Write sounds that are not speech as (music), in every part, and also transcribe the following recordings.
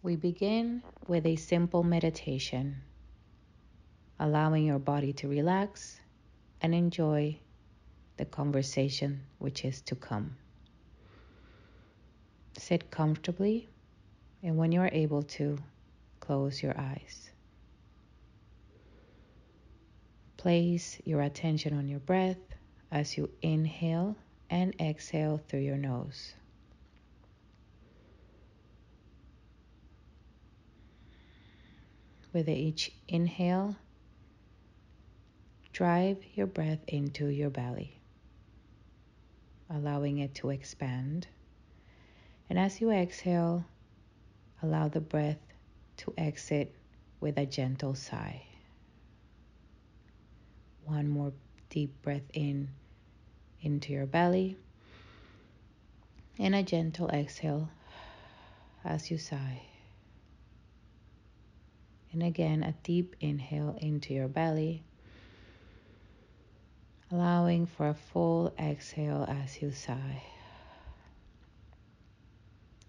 We begin with a simple meditation, allowing your body to relax and enjoy the conversation which is to come. Sit comfortably, and when you are able to, close your eyes. Place your attention on your breath as you inhale and exhale through your nose. With each inhale, drive your breath into your belly, allowing it to expand. And as you exhale, allow the breath to exit with a gentle sigh. One more deep breath in into your belly and a gentle exhale as you sigh. And again, a deep inhale into your belly, allowing for a full exhale as you sigh.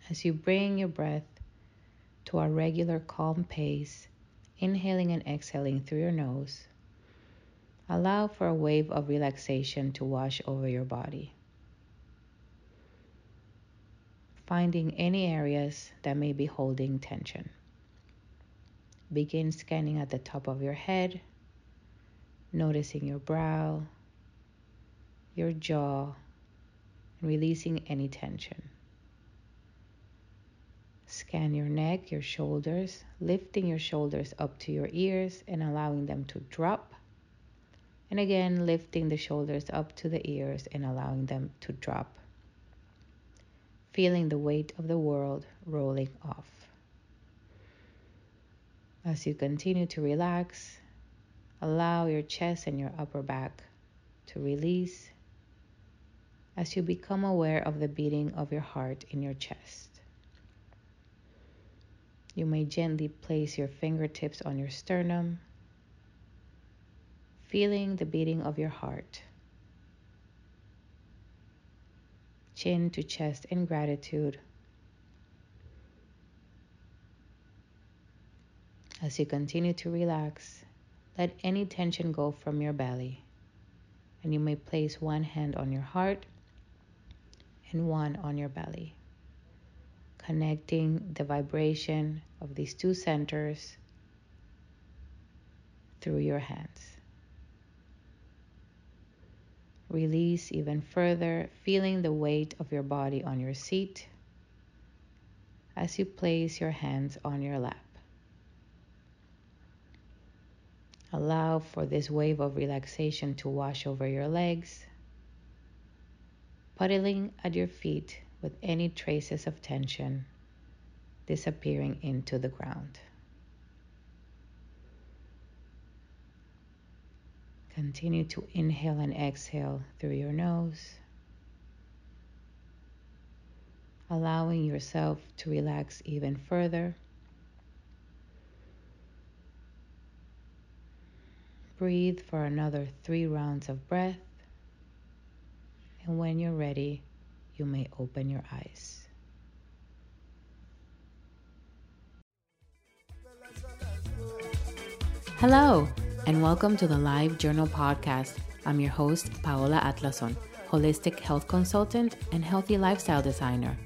As you bring your breath to a regular calm pace, inhaling and exhaling through your nose, allow for a wave of relaxation to wash over your body. Finding any areas that may be holding tension. Begin scanning at the top of your head, noticing your brow, your jaw, and releasing any tension. Scan your neck, your shoulders, lifting your shoulders up to your ears and allowing them to drop. And again, lifting the shoulders up to the ears and allowing them to drop. Feeling the weight of the world rolling off. As you continue to relax, allow your chest and your upper back to release as you become aware of the beating of your heart in your chest. You may gently place your fingertips on your sternum, feeling the beating of your heart. Chin to chest in gratitude As you continue to relax, let any tension go from your belly. And you may place one hand on your heart and one on your belly, connecting the vibration of these two centers through your hands. Release even further, feeling the weight of your body on your seat as you place your hands on your lap. Allow for this wave of relaxation to wash over your legs, puddling at your feet with any traces of tension disappearing into the ground. Continue to inhale and exhale through your nose, allowing yourself to relax even further. Breathe for another three rounds of breath. And when you're ready, you may open your eyes. Hello, and welcome to the Live Journal Podcast. I'm your host, Paola Atlason, holistic health consultant and healthy lifestyle designer.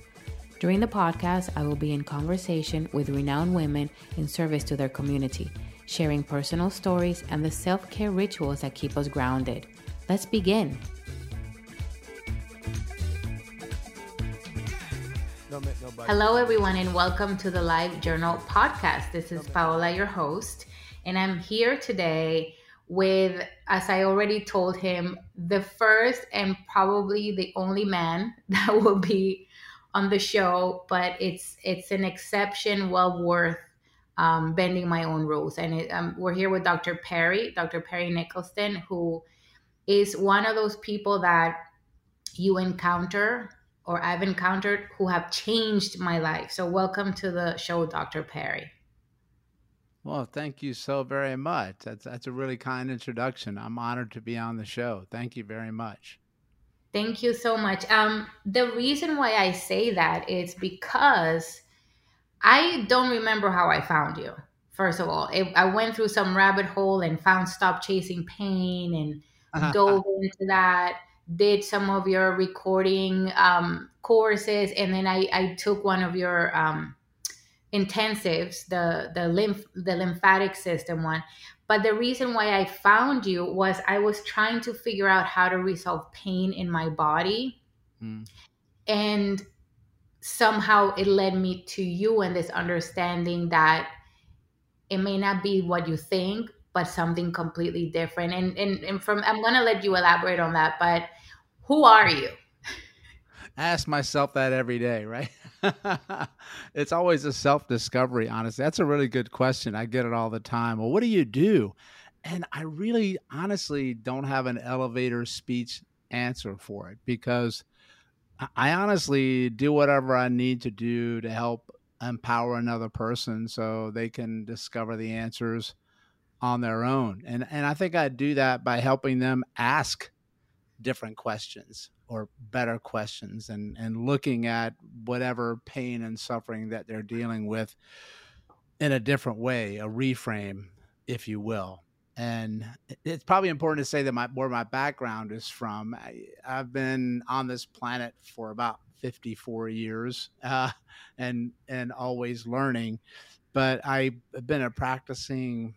During the podcast, I will be in conversation with renowned women in service to their community sharing personal stories and the self care rituals that keep us grounded. Let's begin. Hello, everyone, and welcome to the Live Journal podcast. This is Paola, your host, and I'm here today with, as I already told him, the first and probably the only man (laughs) that will be on the show, but it's it's an exception well worth um, bending my own rules. And it, um, we're here with Dr. Perry, Dr. Perry Nickelston, who is one of those people that you encounter or I've encountered who have changed my life. So, welcome to the show, Dr. Perry. Well, thank you so very much. That's that's a really kind introduction. I'm honored to be on the show. Thank you very much. Thank you so much. Um, the reason why I say that is because I don't remember how I found you. First of all, it, I went through some rabbit hole and found Stop Chasing Pain and dove into that. Did some of your recording um, courses, and then I, I took one of your um, intensives, the the lymph the lymphatic system one. But the reason why I found you was I was trying to figure out how to resolve pain in my body. Mm. And somehow it led me to you and this understanding that it may not be what you think but something completely different. And and, and from i'm going to let you elaborate on that but who are you? Ask myself that every day right? (laughs) It's always a self discovery honestly. That's a really good question. I get it all the time. Well what do you do? And i really honestly don't have an elevator speech answer for it because I honestly do whatever I need to do to help empower another person so they can discover the answers on their own. And and I think I do that by helping them ask different questions or better questions and and looking at whatever pain and suffering that they're dealing with in a different way, a reframe, if you will and it's probably important to say that my where my background is from. I, have been on this planet for about 54 years, (laughs) uh, and and always learning. But I've been a practicing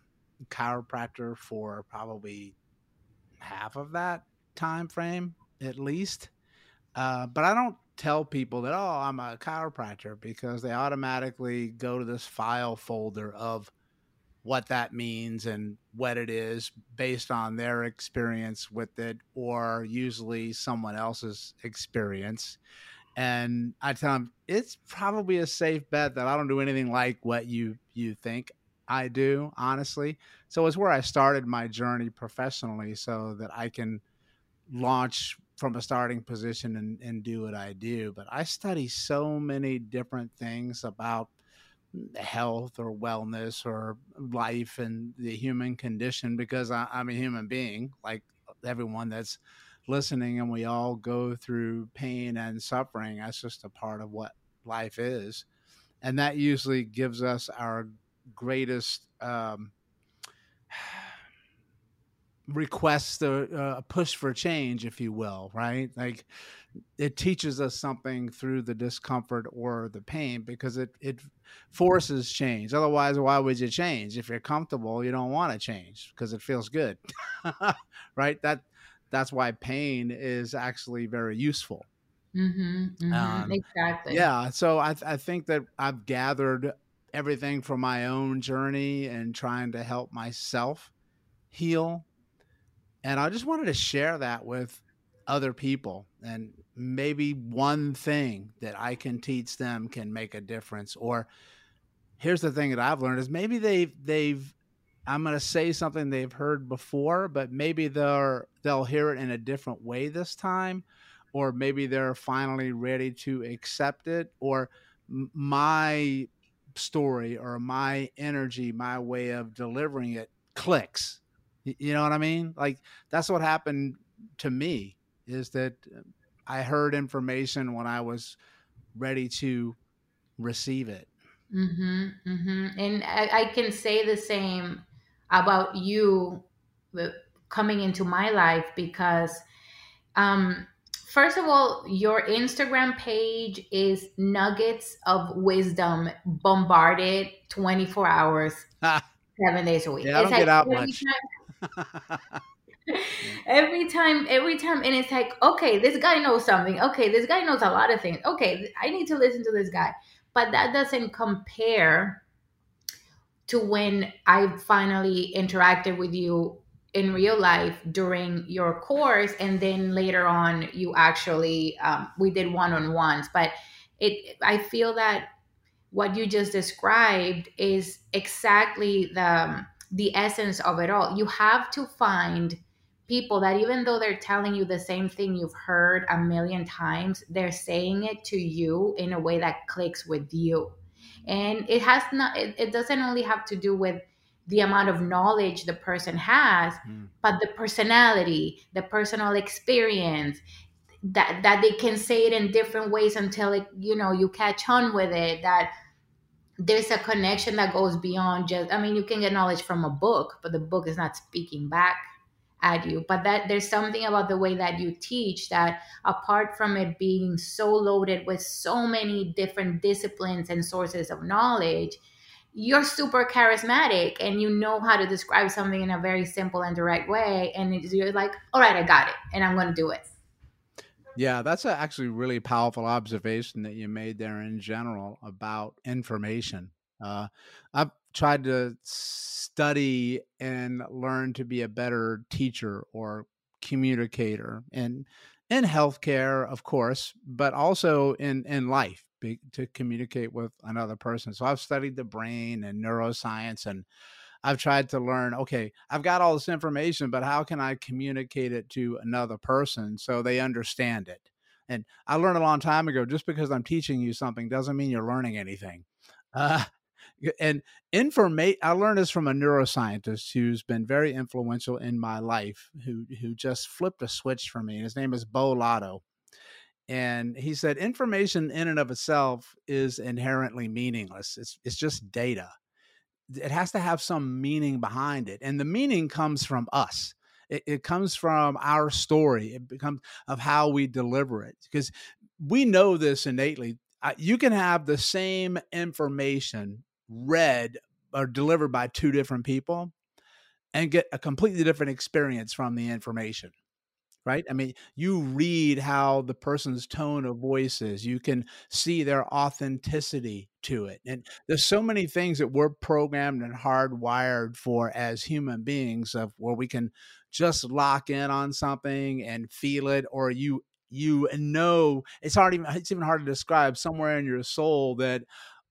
chiropractor for probably half of that time frame, at least. Uh, but I don't tell people that oh I'm a chiropractor because they automatically go to this file folder of what that means and what it is based on their experience with it or usually someone else's experience. And i tell them it's probably a safe bet that i don't do anything like what you you think i do honestly. So it's where i started my journey professionally so that i can launch from a starting position and, and do what i do. But i study so many different things about health or wellness or life and the human condition because I, am a human being like everyone that's listening and we all go through pain and suffering. That's just a part of what life is. And that usually gives us our greatest um, (sighs) request a, uh, push for change if you will right? Like it teaches us something through the discomfort or the pain because it it forces change. Otherwise why would you change? If you're comfortable you don't want to change because it feels good (laughs) right? That that's why pain is actually very useful. Mm-hmm, mm-hmm, um, exactly. yeah so I, I think that i've gathered everything from my own journey and trying to help myself heal and I just wanted to share that with other people and maybe one thing that I can teach them can make a difference. Or here's the thing that I've learned is maybe they've they've I'm going to say something they've heard before but maybe they're they'll hear it in a different way this time or maybe they're finally ready to accept it or my story or my energy my way of delivering it clicks. You know what I mean? Like that's what happened to me is that um, I heard information when I was ready to receive it. Mm-hmm, mm-hmm. And I, I, can say the same about you uh, coming into my life because, um, first of all, your Instagram page is nuggets of wisdom bombarded 24 hours, (laughs) seven days a week. Yeah, I don't it's get like out much. (laughs) (laughs) Every time every time and it's like okay this guy knows something. Okay this guy knows a lot of things. Okay i need to listen to this guy. But that doesn't compare to when i finally interacted with you in real life during your course and then later on you actually um, we did one-on-ones. But it i feel that what you just described is exactly the the essence of it all. You have to find people that even though they're telling you the same thing you've heard a million times, they're saying it to you in a way that clicks with you. And it has not it, it doesn't only have to do with the amount of knowledge the person has, mm. but the personality, the personal experience, that that they can say it in different ways until it, you know, you catch on with it, that there's a connection that goes beyond just i mean you can get knowledge from a book but the book is not speaking back at you. But that there's something about the way that you teach that apart from it being so loaded with so many different disciplines and sources of knowledge you're super charismatic and you know how to describe something in a very simple and direct way. And you're like all right i got it and i'm going to do it. Yeah, that's a actually really powerful observation that you made there in general about information. Uh, I've tried to study and learn to be a better teacher or communicator and in healthcare, of course, but also in in life to communicate with another person. So I've studied the brain and neuroscience and I've tried to learn, okay, I've got all this information, but how can I communicate it to another person so they understand it? And I learned a long time ago just because I'm teaching you something doesn't mean you're learning anything. (laughs) Uh, and information i learned this from a neuroscientist who's been very influential in my life who who just flipped a switch for me his name is Beau Lotto and he said information in and of itself is inherently meaningless. It's it's just data. It has to have some meaning behind it and the meaning comes from us. It, it comes from our story. It becomes of how we deliver it because we know this innately. You can have the same information read or delivered by two different people and get a completely different experience from the information right? I mean, you read how the person's tone of voice is. You can see their authenticity to it. And there's so many things that we're programmed and hardwired for as human beings of where we can just lock in on something and feel it or you you know it's hard even it's even hard to describe somewhere in your soul that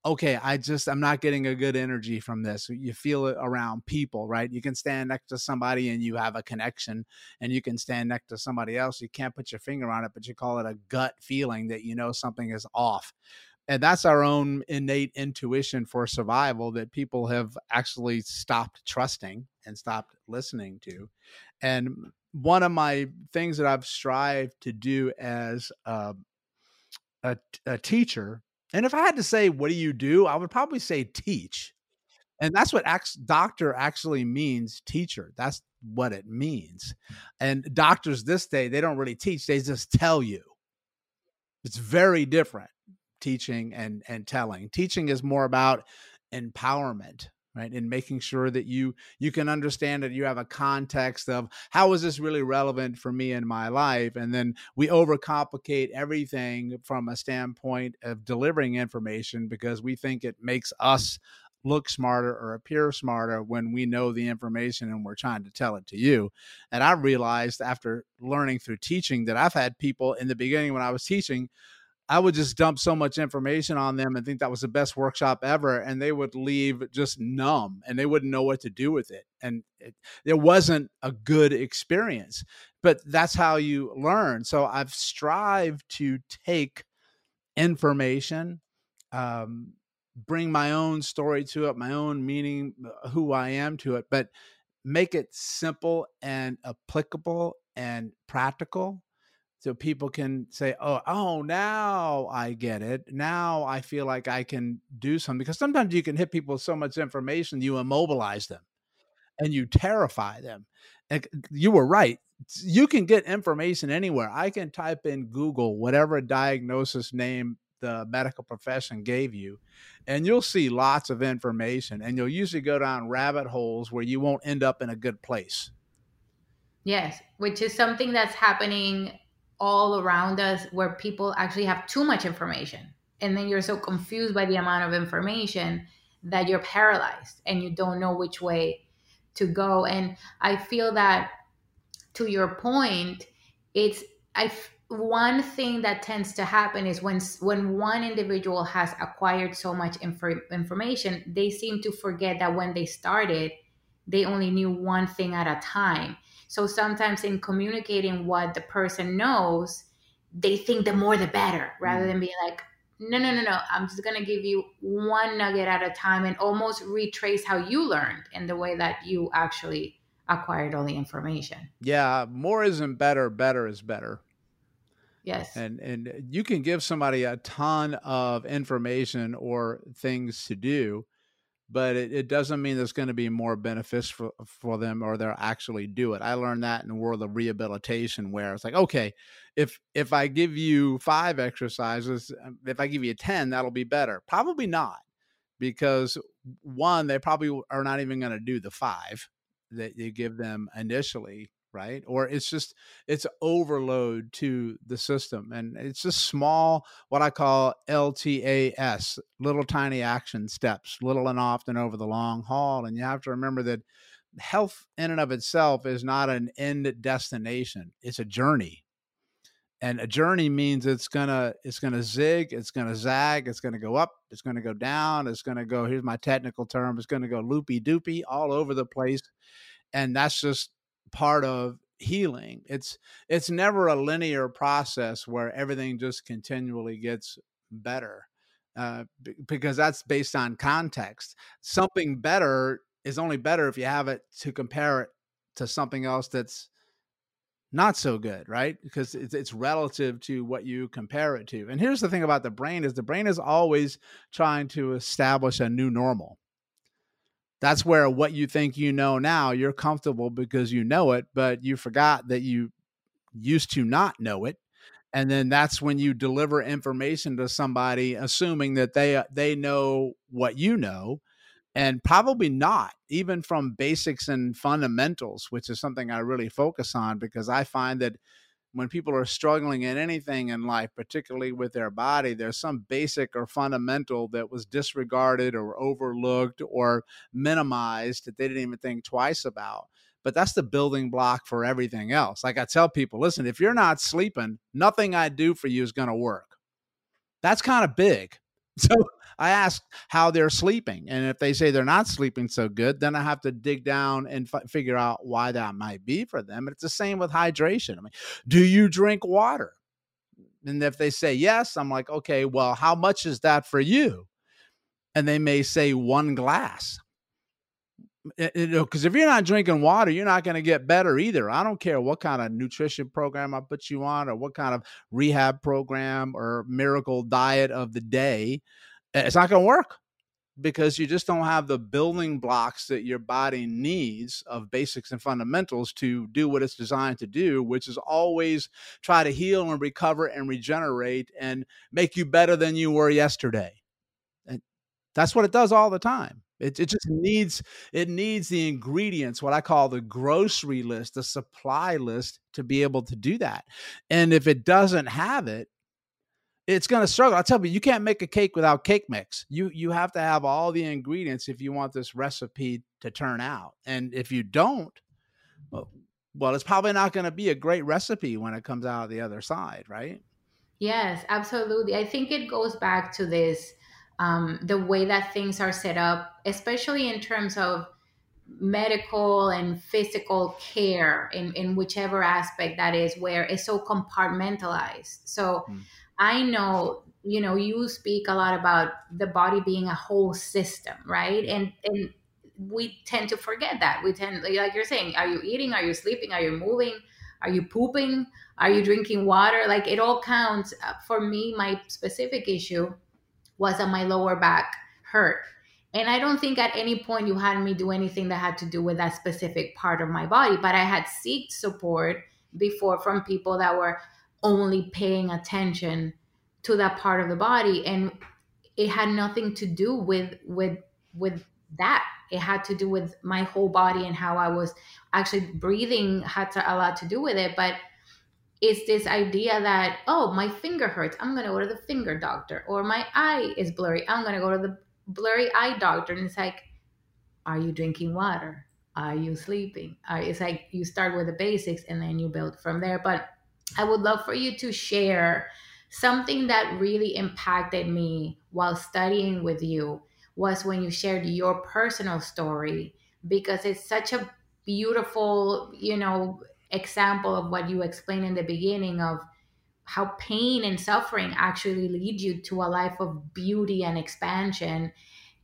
okay, I just I'm not getting a good energy from this. You feel it around people, right? You can stand next to somebody and you have a connection, and you can stand next to somebody else. You can't put your finger on it, but you call it a gut feeling that you know something is off. And that's our own innate intuition for survival that people have actually stopped trusting and stopped listening to. And one of my things that I've strived to do as a, a, a teacher and if I had to say, what do you do? I would probably say teach. And that's what doctor actually means teacher. That's what it means. And doctors this day, they don't really teach, they just tell you. It's very different teaching and and telling. Teaching is more about empowerment right and making sure that you you can understand that you have a context of how is this really relevant for me in my life and then we overcomplicate everything from a standpoint of delivering information because we think it makes us look smarter or appear smarter when we know the information and we're trying to tell it to you. And I realized after learning through teaching that I've had people in the beginning when I was teaching I would just dump so much information on them and think that was the best workshop ever. And they would leave just numb and they wouldn't know what to do with it. And it, it wasn't a good experience, but that's how you learn. So I've strived to take information, um, bring my own story to it, my own meaning, uh, who I am to it, but make it simple and applicable and practical so people can say oh oh now i get it. Now i feel like i can do something. Because sometimes you can hit people with so much information you immobilize them and you terrify them. And you were right. You can get information anywhere. I can type in google whatever diagnosis name the medical profession gave you and you'll see lots of information and you'll usually go down rabbit holes where you won't end up in a good place. Yes which is something that's happening all around us where people actually have too much information. And then you're so confused by the amount of information that you're paralyzed and you don't know which way to go. And i feel that to your point it's i one thing that tends to happen is when when one individual has acquired so much inf- information they seem to forget that when they started they only knew one thing at a time so sometimes in communicating what the person knows, they think the more the better rather mm. than being like, no, no, no, no. I'm just going to give you one nugget at a time and almost retrace how you learned in the way that you actually acquired all the information. Yeah, more isn't better, better is better. Yes. And and you can give somebody a ton of information or things to do, but it, it doesn't mean there's going to be more benefits for, for them or they'll actually do it. I learned that in the world of rehabilitation where it's like, okay, if if I give you five exercises, um, if I give you 10, that'll be better. Probably not. Because one, they probably are not even going to do the five that you give them initially right? Or it's just it's overload to the system and it's just small what i call ltas little tiny action steps little and often over the long haul and you have to remember that health in and of itself is not an end destination it's a journey. And a journey means it's gonna it's gonna zig it's gonna zag it's gonna go up it's gonna go down it's gonna go here's my technical term it's gonna go loopy doopy all over the place and that's just part of healing. It's it's never a linear process where everything just continually gets better uh, b- because that's based on context. Something better is only better if you have it to compare it to something else that's not so good right? Because it's, it's relative to what you compare it to. And here's the thing about the brain is the brain is always trying to establish a new normal that's where what you think you know now, you're comfortable because you know it, but you forgot that you used to not know it. And then that's when you deliver information to somebody, assuming that they uh, they know what you know, and probably not, even from basics and fundamentals, which is something I really focus on because I find that when people are struggling in anything in life, particularly with their body, there's some basic or fundamental that was disregarded or overlooked or minimized that they didn't even think twice about. But that's the building block for everything else. Like I tell people, listen, if you're not sleeping, nothing I do for you is going to work. That's kind of big. (laughs) So I ask how they're sleeping. And if they say they're not sleeping so good, then I have to dig down and f- figure out why that might be for them. And it's the same with hydration. I mean, do you drink water? And if they say yes, I'm like, okay, well, how much is that for you? And they may say one glass. Because eh, eh, if you're not drinking water, you're not going to get better either. I don't care what kind of nutrition program I put you on, or what kind of rehab program or miracle diet of the day it's not going to work because you just don't have the building blocks that your body needs of basics and fundamentals to do what it's designed to do, which is always try to heal and recover and regenerate and make you better than you were yesterday. And that's what it does all the time. It, it just needs it needs the ingredients, what I call the grocery list, the supply list to be able to do that. And if it doesn't have it, it's going to struggle. I tell you, you can't make a cake without cake mix. You you have to have all the ingredients if you want this recipe to turn out. And if you don't, well, well it's probably not going to be a great recipe when it comes out the other side, right? Yes, absolutely. I think it goes back to this um, the way that things are set up, especially in terms of medical and physical care in, in whichever aspect that is, where it's so compartmentalized. So mm I know, you know, you speak a lot about the body being a whole system, right? And and we tend to forget that. We tend like you're saying, are you eating? Are you sleeping? Are you moving? Are you pooping? Are you drinking water? Like it all counts. Uh, for me, my specific issue was that my lower back hurt. And I don't think at any point you had me do anything that had to do with that specific part of my body, but I had seeked support before from people that were only paying attention to that part of the body and it had nothing to do with with with that. It had to do with my whole body and how i was actually breathing had to, a lot to do with it but it's this idea that oh my finger hurts i'm going to go to the finger doctor or my eye is blurry i'm going to go to the blurry eye doctor and it's like are you drinking water? Are you sleeping? It's like you start with the basics and then you build from there but I would love for you to share something that really impacted me while studying with you was when you shared your personal story because it's such a beautiful, you know, example of what you explained in the beginning of how pain and suffering actually lead you to a life of beauty and expansion.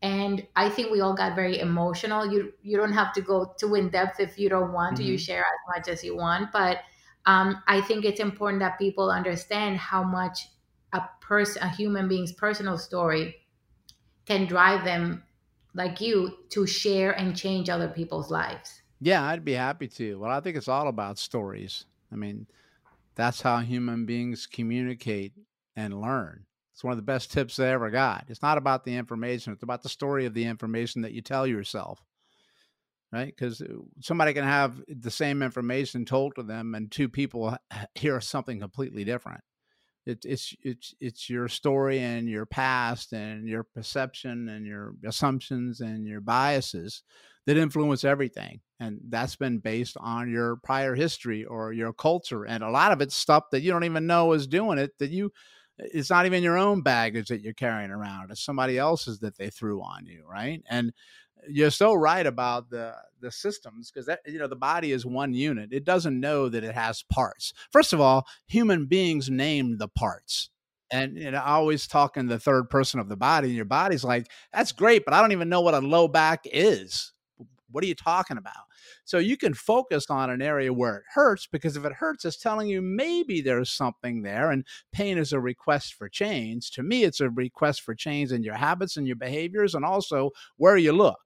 And i think we all got very emotional. You you don't have to go too in depth if you don't want to. Mm-hmm. you share as much as you want but um, I think it's important that people understand how much a person, a human being's personal story, can drive them, like you, to share and change other people's lives. Yeah, I'd be happy to. Well, I think it's all about stories. I mean, that's how human beings communicate and learn. It's one of the best tips I ever got. It's not about the information, it's about the story of the information that you tell yourself. Right? Because uh, somebody can have the same information told to them, and two people hear something completely different. It, it's it's it's your story and your past and your perception and your assumptions and your biases that influence everything and that's been based on your prior history or your culture and a lot of it's stuff that you don't even know is doing it that you it's not even your own baggage that you're carrying around it's somebody else's that they threw on you right and you're so right about the the systems because that you know the body is one unit it doesn't know that it has parts first of all human beings name the parts and you know, I always talk in the third person of the body, and your body's like, that's great, but I don't even know what a low back is. What are you talking about? So you can focus on an area where it hurts because if it hurts, it's telling you maybe there's something there. And pain is a request for change. To me, it's a request for change in your habits and your behaviors and also where you look.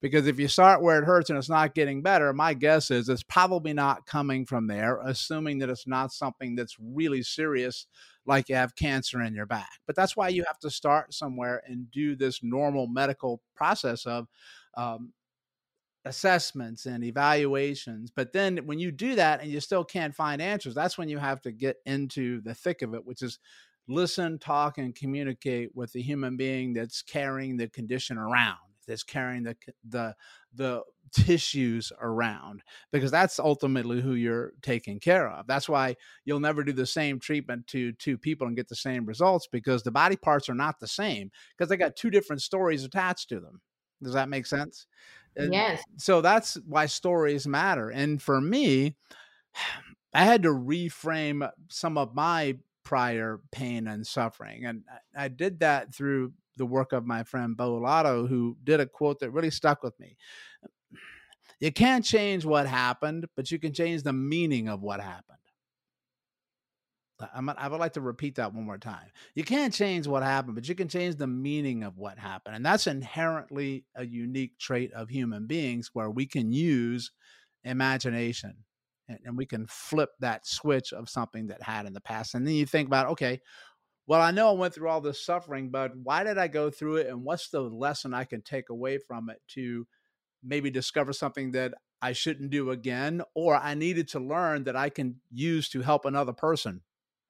Because if you start where it hurts and it's not getting better, my guess is it's probably not coming from there, assuming that it's not something that's really serious, like you have cancer in your back. But that's why you have to start somewhere and do this normal medical process of um, assessments and evaluations. But then when you do that and you still can't find answers, that's when you have to get into the thick of it, which is listen, talk, and communicate with the human being that's carrying the condition around, that's carrying the the the (laughs) tissues around because that's ultimately who you're taking care of. That's why you'll never do the same treatment to two people and get the same results because the body parts are not the same because they got two different stories attached to them. Does that make sense? Yes. So that's why stories matter. And for me, (sighs) I had to reframe some of my prior pain and suffering. And I did that through the work of my friend Beau Lotto, who did a quote that really stuck with me. You can't change what happened, but you can change the meaning of what happened. I'm, I would like to repeat that one more time. You can't change what happened, but you can change the meaning of what happened. And that's inherently a unique trait of human beings where we can use imagination and, and we can flip that switch of something that had in the past. And then you think about, okay, well, I know I went through all this suffering, but why did I go through it? And what's the lesson I can take away from it to maybe discover something that I shouldn't do again, or I needed to learn that I can use to help another person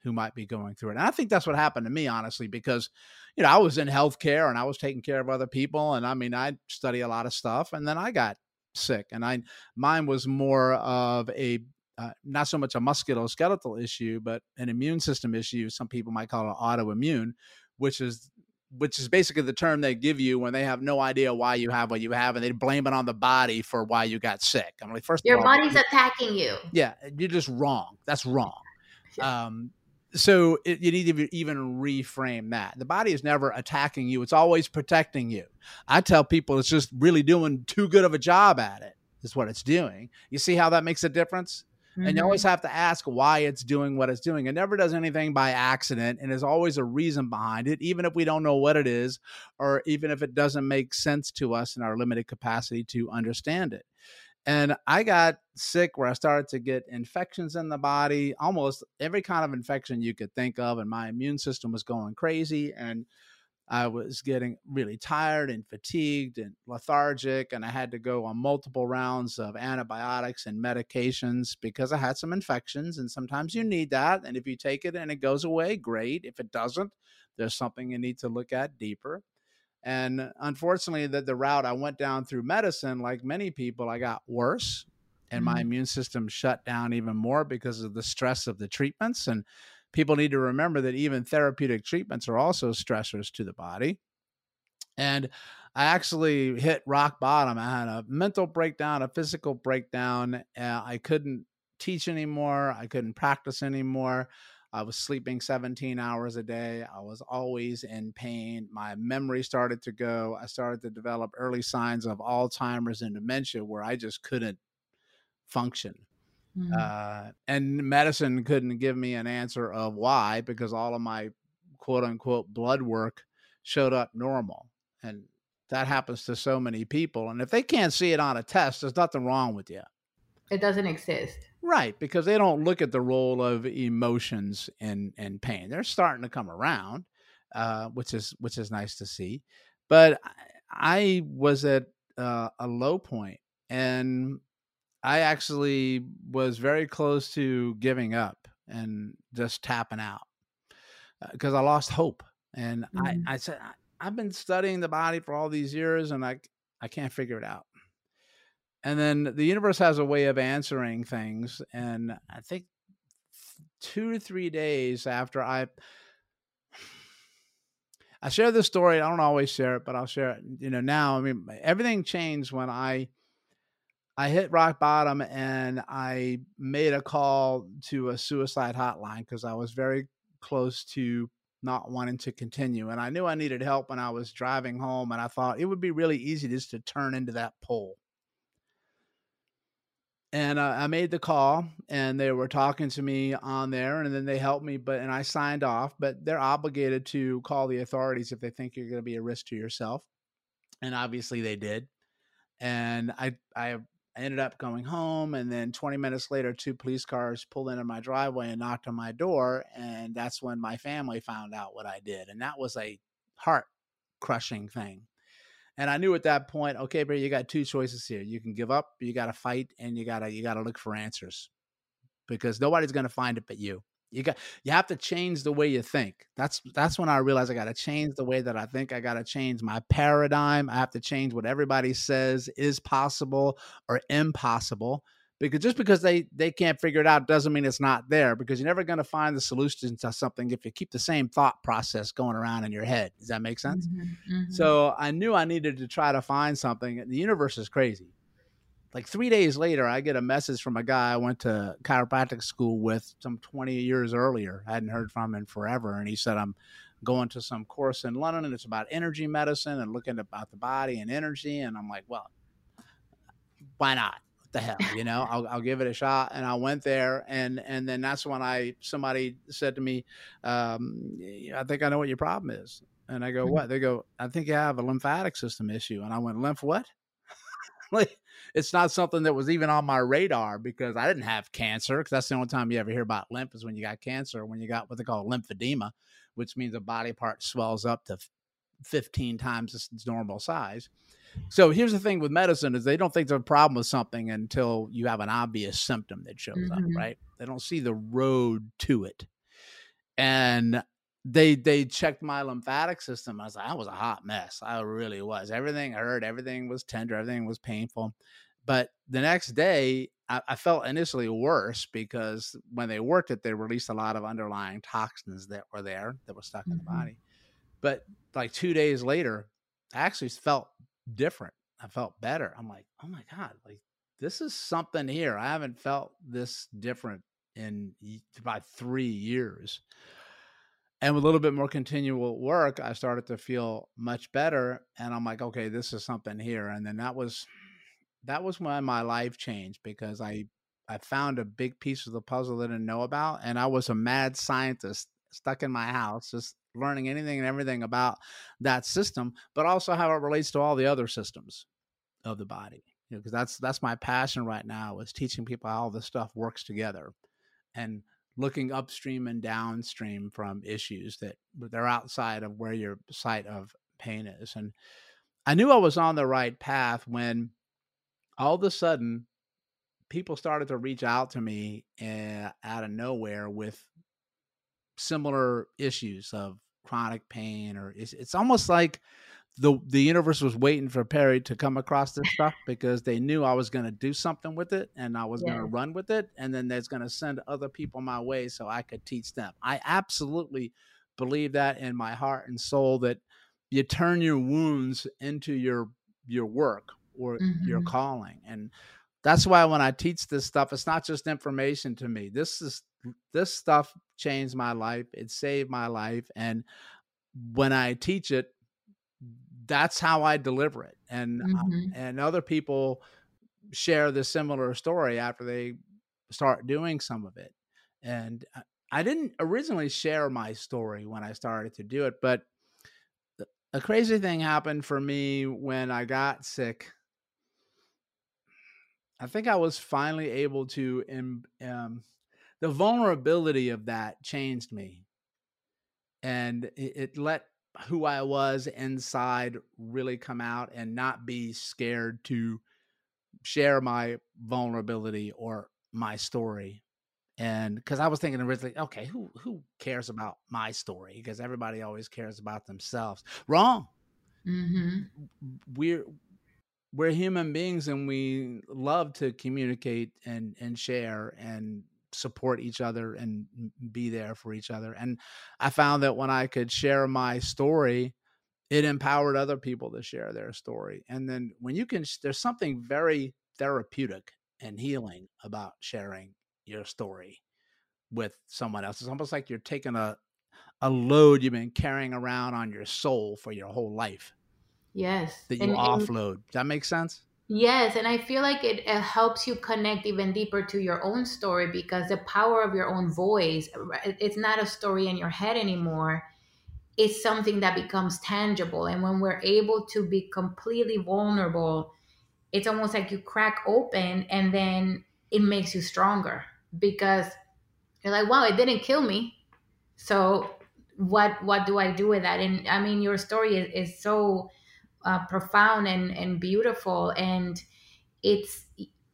who might be going through it. And I think that's what happened to me, honestly, because, you know, I was in healthcare and I was taking care of other people. And I mean, I study a lot of stuff and then I got sick and I, mine was more of a, uh, not so much a musculoskeletal issue, but an immune system issue. Some people might call it autoimmune, which is which is basically the term they give you when they have no idea why you have what you have and they blame it on the body for why you got sick. I'm like, first your all, body's attacking you. Yeah, you're just wrong. That's wrong. Um, so it, you need to even reframe that. The body is never attacking you; it's always protecting you. I tell people it's just really doing too good of a job at it. Is what it's doing. You see how that makes a difference? Mm-hmm. And you always mm-hmm. have to ask why it's doing what it's doing. It never does anything by accident, and there's always a reason behind it, even if we don't know what it is, or even if it doesn't make sense to us in our limited capacity to understand it. And I got sick where I started to get infections in the body, almost every kind of infection you could think of. And my immune system was going crazy. And I was getting really tired and fatigued and lethargic. And I had to go on multiple rounds of antibiotics and medications because I had some infections. And sometimes you need that. And if you take it and it goes away, great. If it doesn't, there's something you need to look at deeper. And unfortunately, that the route I went down through medicine, like many people, I got worse and mm-hmm. my immune system shut down even more because of the stress of the treatments. And people need to remember that even therapeutic treatments are also stressors to the body. And I actually hit rock bottom. I had a mental breakdown, a physical breakdown. Uh, I couldn't teach anymore. I couldn't practice anymore. I was sleeping 17 hours a day. I was always in pain. My memory started to go. I started to develop early signs of Alzheimer's and dementia where I just couldn't function. Mm-hmm. Uh, and medicine couldn't give me an answer of why because all of my quote unquote blood work showed up normal. And that happens to so many people. And if they can't see it on a test, there's nothing wrong with you. It doesn't exist. Right, because they don't look at the role of emotions in in pain. They're starting to come around, uh, which is which is nice to see. But I was at uh, a low point, and I actually was very close to giving up and just tapping out because uh, I lost hope. And mm-hmm. I, I said, I've been studying the body for all these years, and I I can't figure it out. And then the universe has a way of answering things, and I think two to three days after I I share this story. I don't always share it, but I'll share it. You know, now I mean everything changed when I I hit rock bottom and I made a call to a suicide hotline because I was very close to not wanting to continue. And I knew I needed help when I was driving home, and I thought it would be really easy just to turn into that pole. And uh, I made the call, and they were talking to me on there, and then they helped me. But and I signed off. But they're obligated to call the authorities if they think you're going to be a risk to yourself, and obviously they did. And I I I ended up going home, and then 20 minutes later, two police cars pulled into my driveway and knocked on my door, and that's when my family found out what I did, and that was a heart crushing thing. And I knew at that point, okay, bro, you got two choices here. You can give up, you got to fight, and you gotta you gotta look for answers because nobody's gonna find it but you. You got you have to change the way you think. That's that's when I realized I got to change the way that I think. I got to change my paradigm. I have to change what everybody says is possible or impossible. Because just because they they can't figure it out doesn't mean it's not there. Because you're never going to find the solution to something if you keep the same thought process going around in your head. Does that make sense? Mm-hmm, mm-hmm. So I knew I needed to try to find something. The universe is crazy like three days later, I get a message from a guy I went to chiropractic school with some 20 years earlier. I hadn't heard from him forever. And he said, I'm going to some course in London and it's about energy medicine and looking about the body and energy. And I'm like, well, why not? What the hell, you know, I'll, I'll give it a shot. And I went there and, and then that's when I, somebody said to me, um, I think I know what your problem is. And I go, mm-hmm. what? They go, I think you have a lymphatic system issue. And I went, lymph what? (laughs) like it's not something that was even on my radar because I didn't have cancer. Because that's the only time you ever hear about lymph is when you got cancer, when you got what they call lymphedema, which means a body part swells up to 15 times its normal size. So here's the thing with medicine is they don't think there's a problem with something until you have an obvious symptom that shows mm-hmm. up, right? They don't see the road to it. And they they checked my lymphatic system. I was like, I was a hot mess. I really was. Everything hurt. Everything was tender. Everything was painful. But the next day, I, I, felt initially worse because when they worked it, they released a lot of underlying toxins that were there that were stuck mm-hmm. in the mm-hmm. body. But like two days later, I actually felt different. I felt better. I'm like, oh my god, like this is something here. I haven't felt this different in about three years and with a little bit more continual work i started to feel much better and i'm like okay this is something here and then that was that was when my life changed because i i found a big piece of the puzzle that i didn't know about and i was a mad scientist stuck in my house just learning anything and everything about that system but also how it relates to all the other systems of the body because you know, that's that's my passion right now is teaching people how all this stuff works together and looking upstream and downstream from issues that they're outside of where your site of pain is. And I knew I was on the right path when all of a sudden people started to reach out to me uh, out of nowhere with similar issues of chronic pain or it's, it's almost like the the universe was waiting for Perry to come across this stuff because they knew I was going to do something with it and I was yeah. going to run with it and then there's going to send other people my way so I could teach them. I absolutely believe that in my heart and soul that you turn your wounds into your your work or mm-hmm. your calling and that's why when I teach this stuff it's not just information to me. This is this stuff changed my life. It saved my life and when I teach it that's how I deliver it. And uh, mm-hmm. and other people share the similar story after they start doing some of it. And I didn't originally share my story when I started to do it, but a crazy thing happened for me when I got sick. I think I was finally able to, um, the vulnerability of that changed me. And it, it let who I was inside really come out and not be scared to share my vulnerability or my story. And because I was thinking originally, okay, who who cares about my story? Because everybody always cares about themselves. Wrong. Mm-hmm. We're we're human beings and we love to communicate and and share and support each other and be there for each other. And I found that when I could share my story, it empowered other people to share their story. And then when you can, there's something very therapeutic and healing about sharing your story with someone else. It's almost like you're taking a, a load you've been carrying around on your soul for your whole life. Yes. That you and, offload. Does that make sense? Yes, and I feel like it, it, helps you connect even deeper to your own story because the power of your own voice, it's not a story in your head anymore. It's something that becomes tangible. And when we're able to be completely vulnerable, it's almost like you crack open and then it makes you stronger because you're like, wow, it didn't kill me. So what what do I do with that? And I mean, your story is, is so uh, profound and, and beautiful. And it's,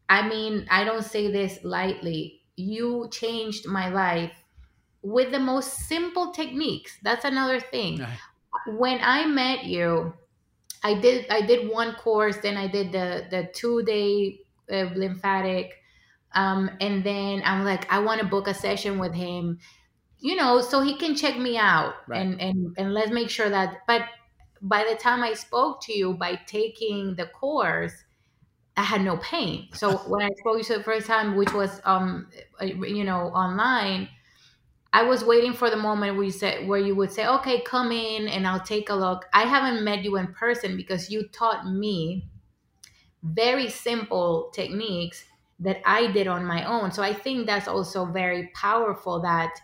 I mean, I don't say this lightly. You changed my life with the most simple techniques. That's another thing. When I met you, I did I did one course, then I did the the two day uh, lymphatic, um, and then I'm like, I want to book a session with him, you know, so he can check me out, right. and and and let's make sure that. But by the time I spoke to you by taking the course, I had no pain. So (laughs) when I spoke to you the first time, which was um uh, you know online, I was waiting for the moment where you said where you would say, "Okay, come in and I'll take a look." I haven't met you in person because you taught me very simple techniques that I did on my own. So I think that's also very powerful that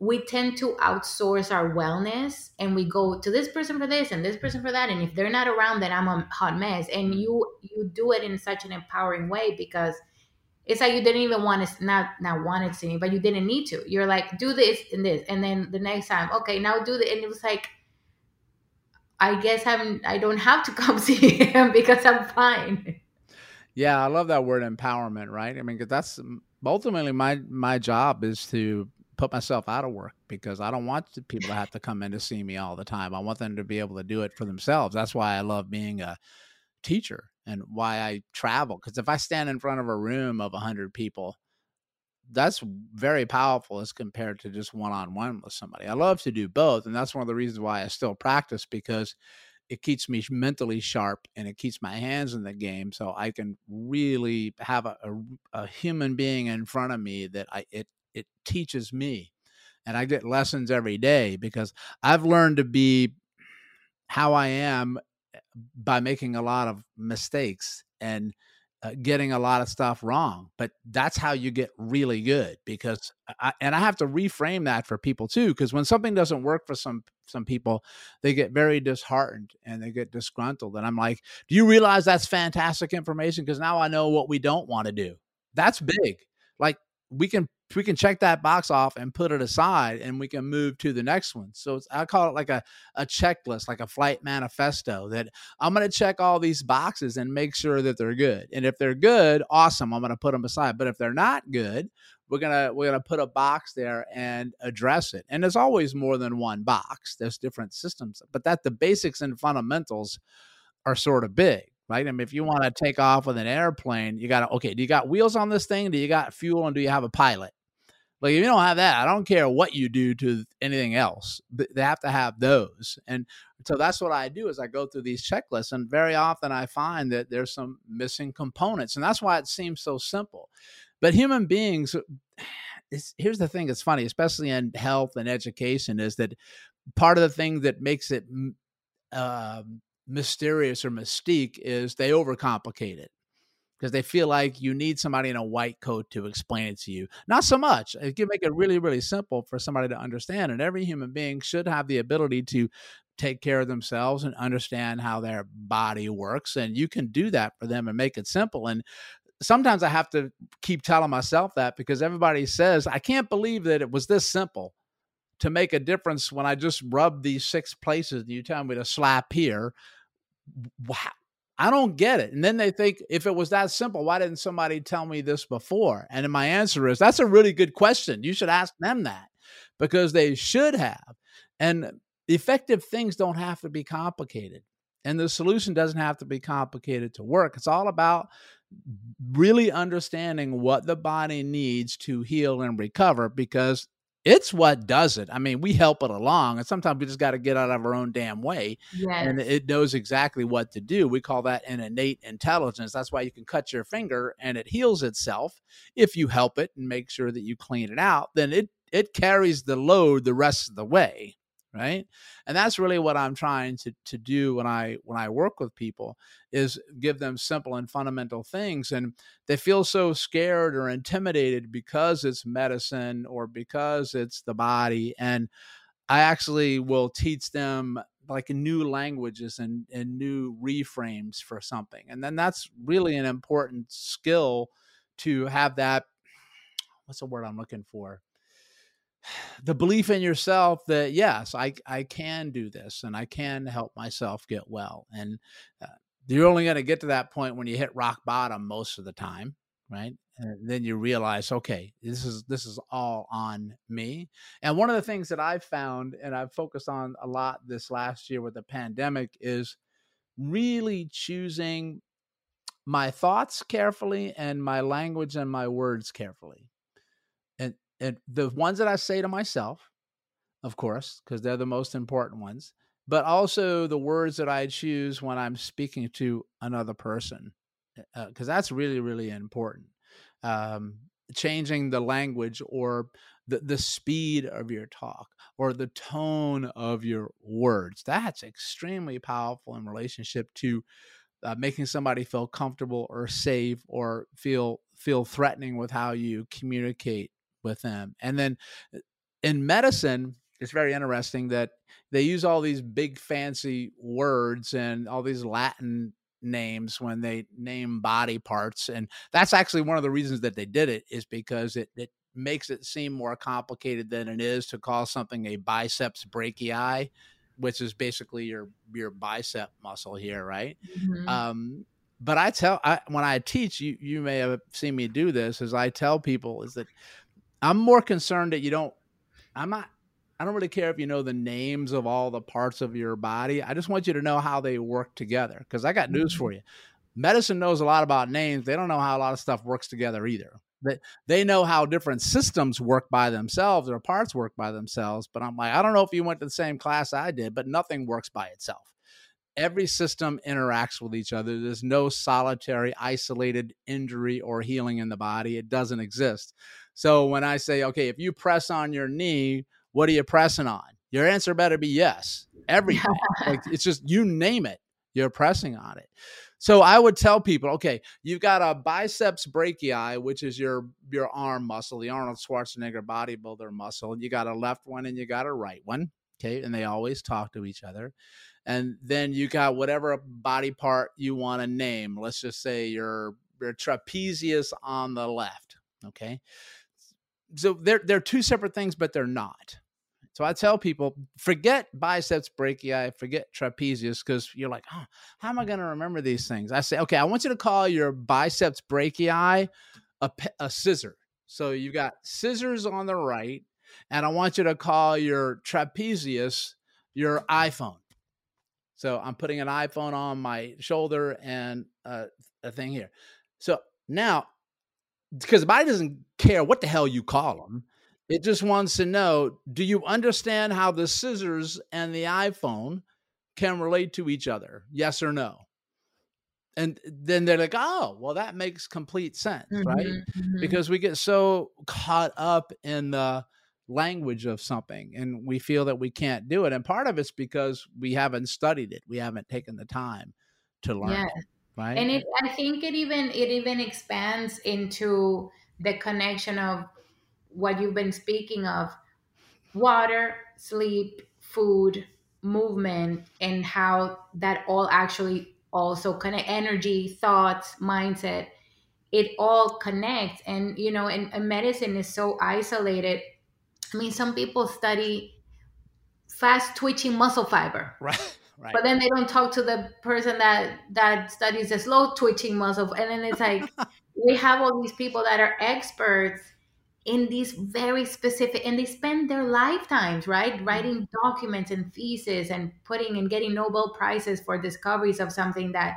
we tend to outsource our wellness and we go to this person for this and this person for that. And if they're not around then i'm a hot mess. And mm-hmm. you you do it in such an empowering way because it's like you didn't even want to not not want to see me but you didn't need to. You're like do this and this. And then the next time okay now do the and it was like i guess i'm i don't have to (laughs) come see him because i'm fine. Yeah i love that word empowerment right? I mean because that's ultimately my my job is to put myself out of work because I don't want people to have to come in to see me all the time. I want them to be able to do it for themselves. That's why I love being a teacher and why I travel. Because if I stand in front of a room of 100 people, that's very powerful as compared to just one on one with somebody. I love to do both. And that's one of the reasons why I still practice because it keeps me mentally sharp and it keeps my hands in the game so I can really have a, a, a human being in front of me that I it it teaches me and I get lessons every day because I've learned to be how I am eh, by making a lot of mistakes and uh, getting a lot of stuff wrong. But that's how you get really good because I, and I have to reframe that for people too because when something doesn't work for some some people, they get very disheartened and they get disgruntled. And I'm like, do you realize that's fantastic information? Because now I know what we don't want to do. That's big. Like we can we can check that box off and put it aside and we can move to the next one so i call it like a, a checklist like a flight manifesto that i'm going to check all these boxes and make sure that they're good and if they're good awesome i'm going to put them aside but if they're not good we're going to we're to put a box there and address it and there's always more than one box there's different systems but that the basics and fundamentals are sort of big right? I mean, if you want to take off with an airplane, you got to, okay, do you got wheels on this thing? Do you got fuel? And do you have a pilot? Like, if you don't have that, I don't care what you do to anything else. They have to have those. And so that's what I do is I go through these checklists. And very often I find that there's some missing components. And that's why it seems so simple. But human beings, here's the thing that's funny, especially in health and education, is that part of the thing that makes it um, mysterious or mystique is they overcomplicate it because they feel like you need somebody in a white coat to explain it to you. Not so much. It can make it really, really simple for somebody to understand. And every human being should have the ability to take care of themselves and understand how their body works. And you can do that for them and make it simple. And sometimes I have to keep telling myself that because everybody says, I can't believe that it was this simple to make a difference when I just rub these six places and you tell me to slap here. Wow I don't get it. And then they think if it was that simple, why didn't somebody tell me this before? And my answer is that's a really good question. You should ask them that because they should have. And effective things don't have to be complicated. And the solution doesn't have to be complicated to work. It's all about really understanding what the body needs to heal and recover because it's what does it. I mean, we help it along, and sometimes we just got to get out of our own damn way. Yes. And it knows exactly what to do. We call that an innate intelligence. That's why you can cut your finger and it heals itself if you help it and make sure that you clean it out. Then it it carries the load the rest of the way right? And that's really what i'm trying to, to do when i when i work with people is give them simple and fundamental things and they feel so scared or intimidated because it's medicine or because it's the body and i actually will teach them like new languages and, and new reframes for something and then that's really an important skill to have that what's the word i'm looking for the belief in yourself that yes i i can do this and i can help myself get well and uh, you're only going to get to that point when you hit rock bottom most of the time right? And then you realize okay this is this is all on me and one of the things that i've found and i've focused on a lot this last year with the pandemic is really choosing my thoughts carefully and my language and my words carefully and the ones that I say to myself, of course, because they're the most important ones, but also the words that I choose when I'm speaking to another person, because uh, that's really, really important. Um, changing the language or the, the speed of your talk or the tone of your words. That's extremely powerful in relationship to uh, making somebody feel comfortable or safe or feel feel threatening with how you communicate with them. And then uh, in medicine, it's very interesting that they use all these big fancy words and all these Latin names when they name body parts. And that's actually one of the reasons that they did it is because it, it makes it seem more complicated than it is to call something a biceps brachii, which is basically your your bicep muscle here, right? Mm-hmm. Um, but I tell I, when I teach you, you may have seen me do this. Is I tell people is that I'm more concerned that you don't. I'm not. I don't really care if you know the names of all the parts of your body. I just want you to know how they work together. Because I got news mm-hmm. for you. Medicine knows a lot about names. They don't know how a lot of stuff works together either. They, they know how different systems work by themselves or parts work by themselves. But I'm like, I don't know if you went to the same class I did, but nothing works by itself every system interacts with each other. There's no solitary, isolated injury or healing in the body. It doesn't exist. So when I say, okay, if you press on your knee, what are you pressing on? Your answer better be yes. Everything. like (laughs) it's just you name it, you're pressing on it. So I would tell people, okay, you've got a biceps brachii, which is your your arm muscle, the Arnold Schwarzenegger bodybuilder muscle. You got a left one and you got a right one. Okay, and they always talk to each other. And then you got whatever body part you want to name. Let's just say your your trapezius on the left. Okay so they're they're two separate things, but they're not. So I tell people, forget biceps brachii, forget trapezius, because you're like, oh, how am I going to remember these things? I say, okay, I want you to call your biceps brachii a, a scissor. So you've got scissors on the right, and I want you to call your trapezius your iPhone. So I'm putting an iPhone on my shoulder and a thing here. So now because the body doesn't care what the hell you call them. It just wants to know do you understand how the scissors and the iPhone can relate to each other? Yes or no? And then they're like, oh, well, that makes complete sense, mm-hmm, right? Mm-hmm. Because we get so caught up in the language of something and we feel that we can't do it. And part of it's because we haven't studied it, we haven't taken the time to learn. Yeah. Right? And it i think it even it even expands into the connection of what you've been speaking of water sleep food movement and how that all actually also connect energy thoughts mindset it all connects. And you know and, and medicine is so isolated. I mean some people study fast twitching muscle fiber. Right right. But then they don't talk to the person that that studies the slow twitching muscle and then it's like (laughs) we have all these people that are experts in these very specific and they spend their lifetimes right mm. writing documents and theses and putting and getting nobel prizes for discoveries of something that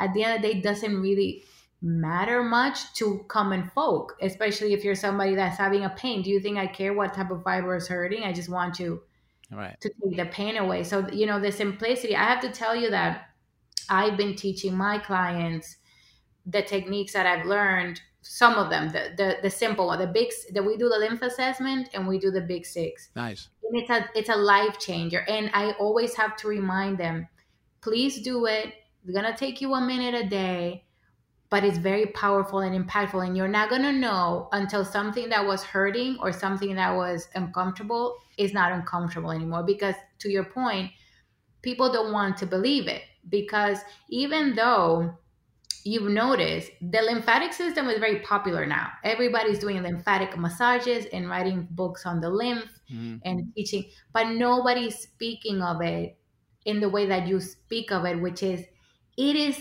at the end of the day doesn't really matter much to common folk especially if you're somebody that's having a pain. Do you think i care what type of fiber is hurting? I just want to right. to take the pain away. So you know the simplicity i have to tell you that i've been teaching my clients the techniques that i've learned some of them the the, the simple one the big that we do the lymph assessment and we do the big six. Nice. And it's a it's a life changer. And i always have to remind them please do it. It's gonna take you a minute a day but it's very powerful and impactful and you're not going to know until something that was hurting or something that was uncomfortable is not uncomfortable anymore because to your point people don't want to believe it because even though you've noticed the lymphatic system is very popular now everybody's doing lymphatic massages and writing books on the lymph mm-hmm. and teaching but nobody's speaking of it in the way that you speak of it which is it is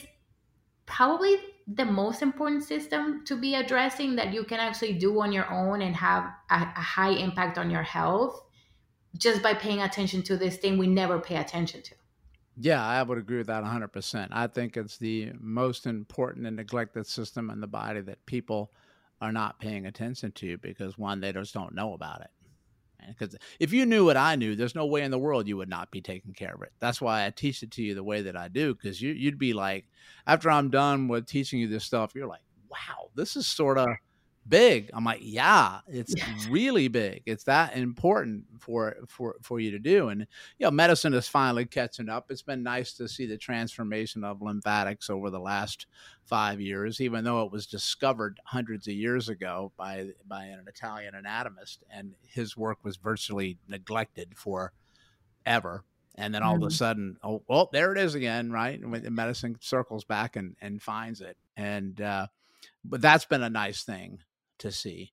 probably the most important system to be addressing that you can actually do on your own and have a, a, high impact on your health just by paying attention to this thing we never pay attention to. Yeah, I would agree with that 100%. I think it's the most important and neglected system in the body that people are not paying attention to because one, they just don't know about it. Because if you knew what I knew, there's no way in the world you would not be taking care of it. That's why I teach it to you the way that I do. Because you, you'd be like, after I'm done with teaching you this stuff, you're like, wow, this is sort of big. I'm like, yeah, it's yeah. really big. It's that important for for for you to do. And you know, medicine is finally catching up. It's been nice to see the transformation of lymphatics over the last five years, even though it was discovered hundreds of years ago by by an Italian anatomist, and his work was virtually neglected for ever. And then all mm. of a mm. sudden, oh well, there it is again, right? And medicine circles back and and finds it, and uh, but that's been a nice thing to see.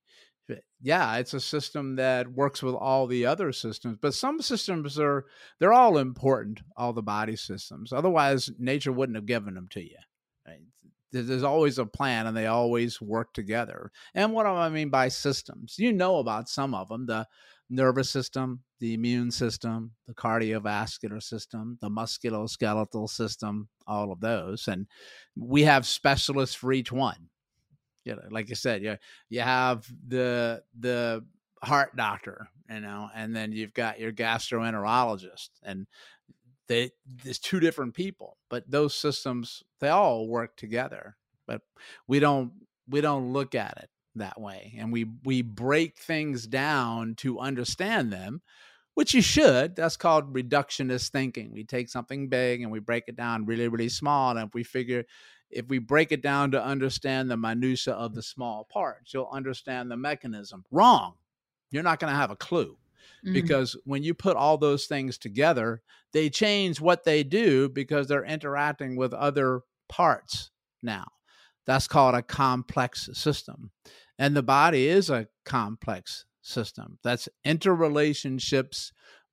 Yeah, it's a system that works with all the other systems, but some systems are they're all important, all the body systems. Otherwise, nature wouldn't have given them to you. Right? There's always a plan and they always work together. And what do I mean by systems? You know about some of them, the nervous system, the immune system, the cardiovascular system, the musculoskeletal system, all of those. And we have specialists for each one you know, like I said, you you have the the heart doctor, you know, and then you've got your gastroenterologist, and they there's two different people, but those systems they all work together. But we don't we don't look at it that way, and we we break things down to understand them which you should. That's called reductionist thinking. We take something big and we break it down really, really small. And if we figure if we break it down to understand the minutia of the small parts, you'll understand the mechanism. Wrong. You're not going to have a clue. Mm-hmm. Because when you put all those things together, they change what they do because they're interacting with other parts now. That's called a complex system. And the body is a complex system. That's interrelationships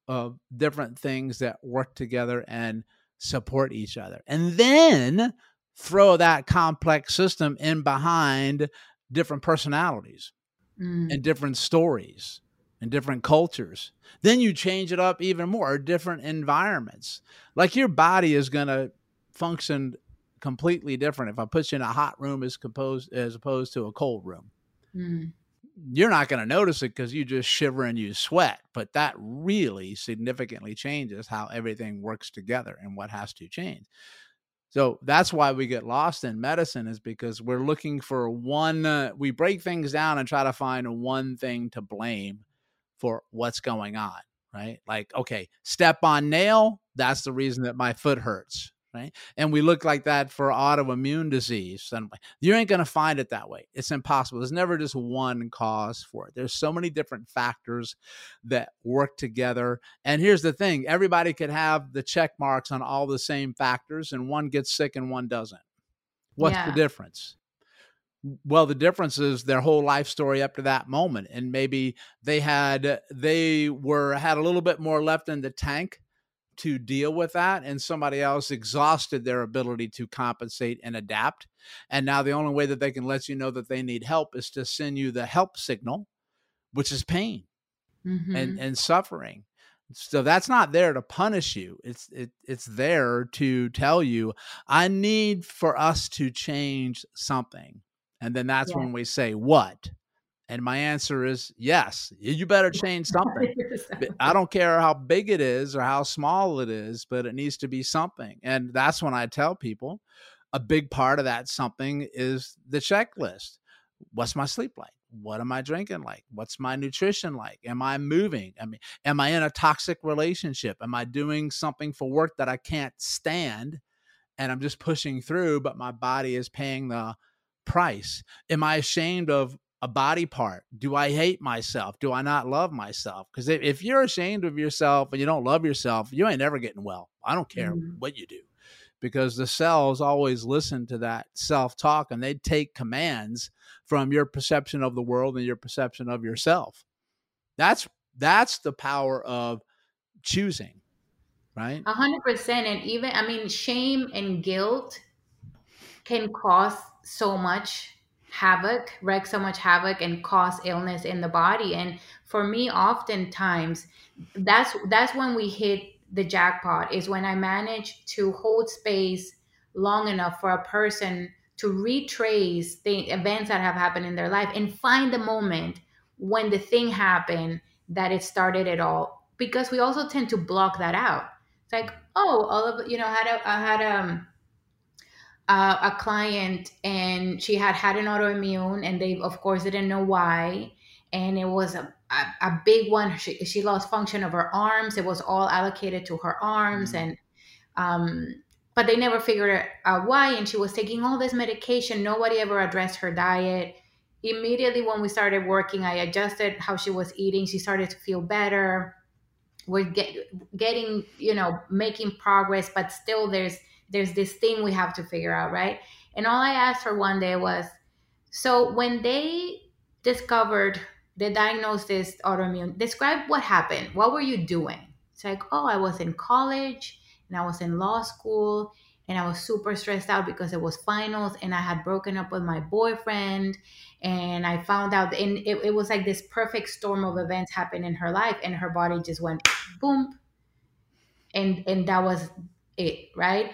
of different things that work together and support each other. And then throw that complex system in behind different personalities mm. and different stories and different cultures. Then you change it up even more, different environments. Like your body is going to function completely different if I put you in a hot room as composed as opposed to a cold room. Mm. You're not going to notice it because you just shiver and you sweat, but that really significantly changes how everything works together and what has to change. So that's why we get lost in medicine is because we're looking for one uh, we break things down and try to find one thing to blame for what's going on, right? Like okay, step on nail, that's the reason that my foot hurts, right? And we look like that for autoimmune disease. And you ain't going to find it that way. It's impossible. There's never just one cause for it. There's so many different factors that work together. And here's the thing everybody could have the check marks on all the same factors, and one gets sick and one doesn't. What's yeah. the difference? well the difference is their whole life story up to that moment and maybe they had they were had a little bit more left in the tank to deal with that and somebody else exhausted their ability to compensate and adapt and now the only way that they can let you know that they need help is to send you the help signal which is pain mm-hmm. and and suffering so that's not there to punish you it's it, it's there to tell you i need for us to change something and then that's yeah. when we say what and my answer is yes. You better change something. (laughs) I don't care how big it is or how small it is, but it needs to be something. And that's when I tell people a big part of that something is the checklist. What's my sleep like? What am I drinking like? What's my nutrition like? Am I moving? I mean, am I in a toxic relationship? Am I doing something for work that I can't stand and I'm just pushing through, but my body is paying the price? Am I ashamed of a body part? Do I hate myself? Do I not love myself? Because if, if, you're ashamed of yourself and you don't love yourself, you ain't never getting well. I don't care mm-hmm. what you do because the cells always listen to that self talk and they take commands from your perception of the world and your perception of yourself. That's that's the power of choosing, right? A hundred percent. And even I mean, shame and guilt can cause so much havoc, wreak so much havoc and cause illness in the body. And for me, oftentimes that's that's when we hit the jackpot is when I manage to hold space long enough for a person to retrace the events that have happened in their life and find the moment when the thing happened that it started it all. Because we also tend to block that out. It's like, oh, all of you know, I had a I had um uh, a client and she had had an autoimmune and they of course didn't know why. And it was a, a, a, big one. She, she lost function of her arms. It was all allocated to her arms mm-hmm. and um, but they never figured out why and she was taking all this medication. Nobody ever addressed her diet. Immediately when we started working i adjusted how she was eating. She started to feel better. We're get, getting you know making progress but still there's there's this thing we have to figure out, right? And all I asked her one day was, so when they discovered the diagnosis autoimmune, describe what happened. What were you doing? It's like, oh, I was in college and I was in law school and I was super stressed out because it was finals and I had broken up with my boyfriend and I found out and it, it was like this perfect storm of events happened in her life and her body just went boom and and that was it right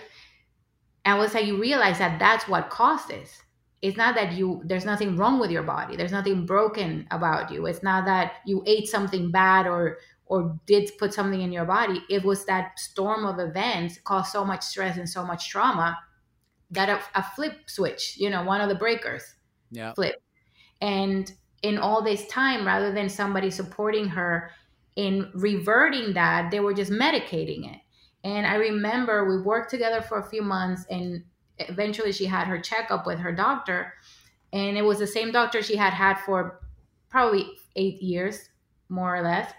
and was like you realize that that's what causes it's not that you there's nothing wrong with your body. There's nothing broken about you. It's not that you ate something bad or or did put something in your body. It was that storm of events caused so much stress and so much trauma that a, a flip switch you know one of the breakers yeah. flip and in all this time rather than somebody supporting her in reverting that they were just medicating it and I remember we worked together for a few months and eventually she had her checkup with her doctor. And it was the same doctor she had had for probably eight years, more or less.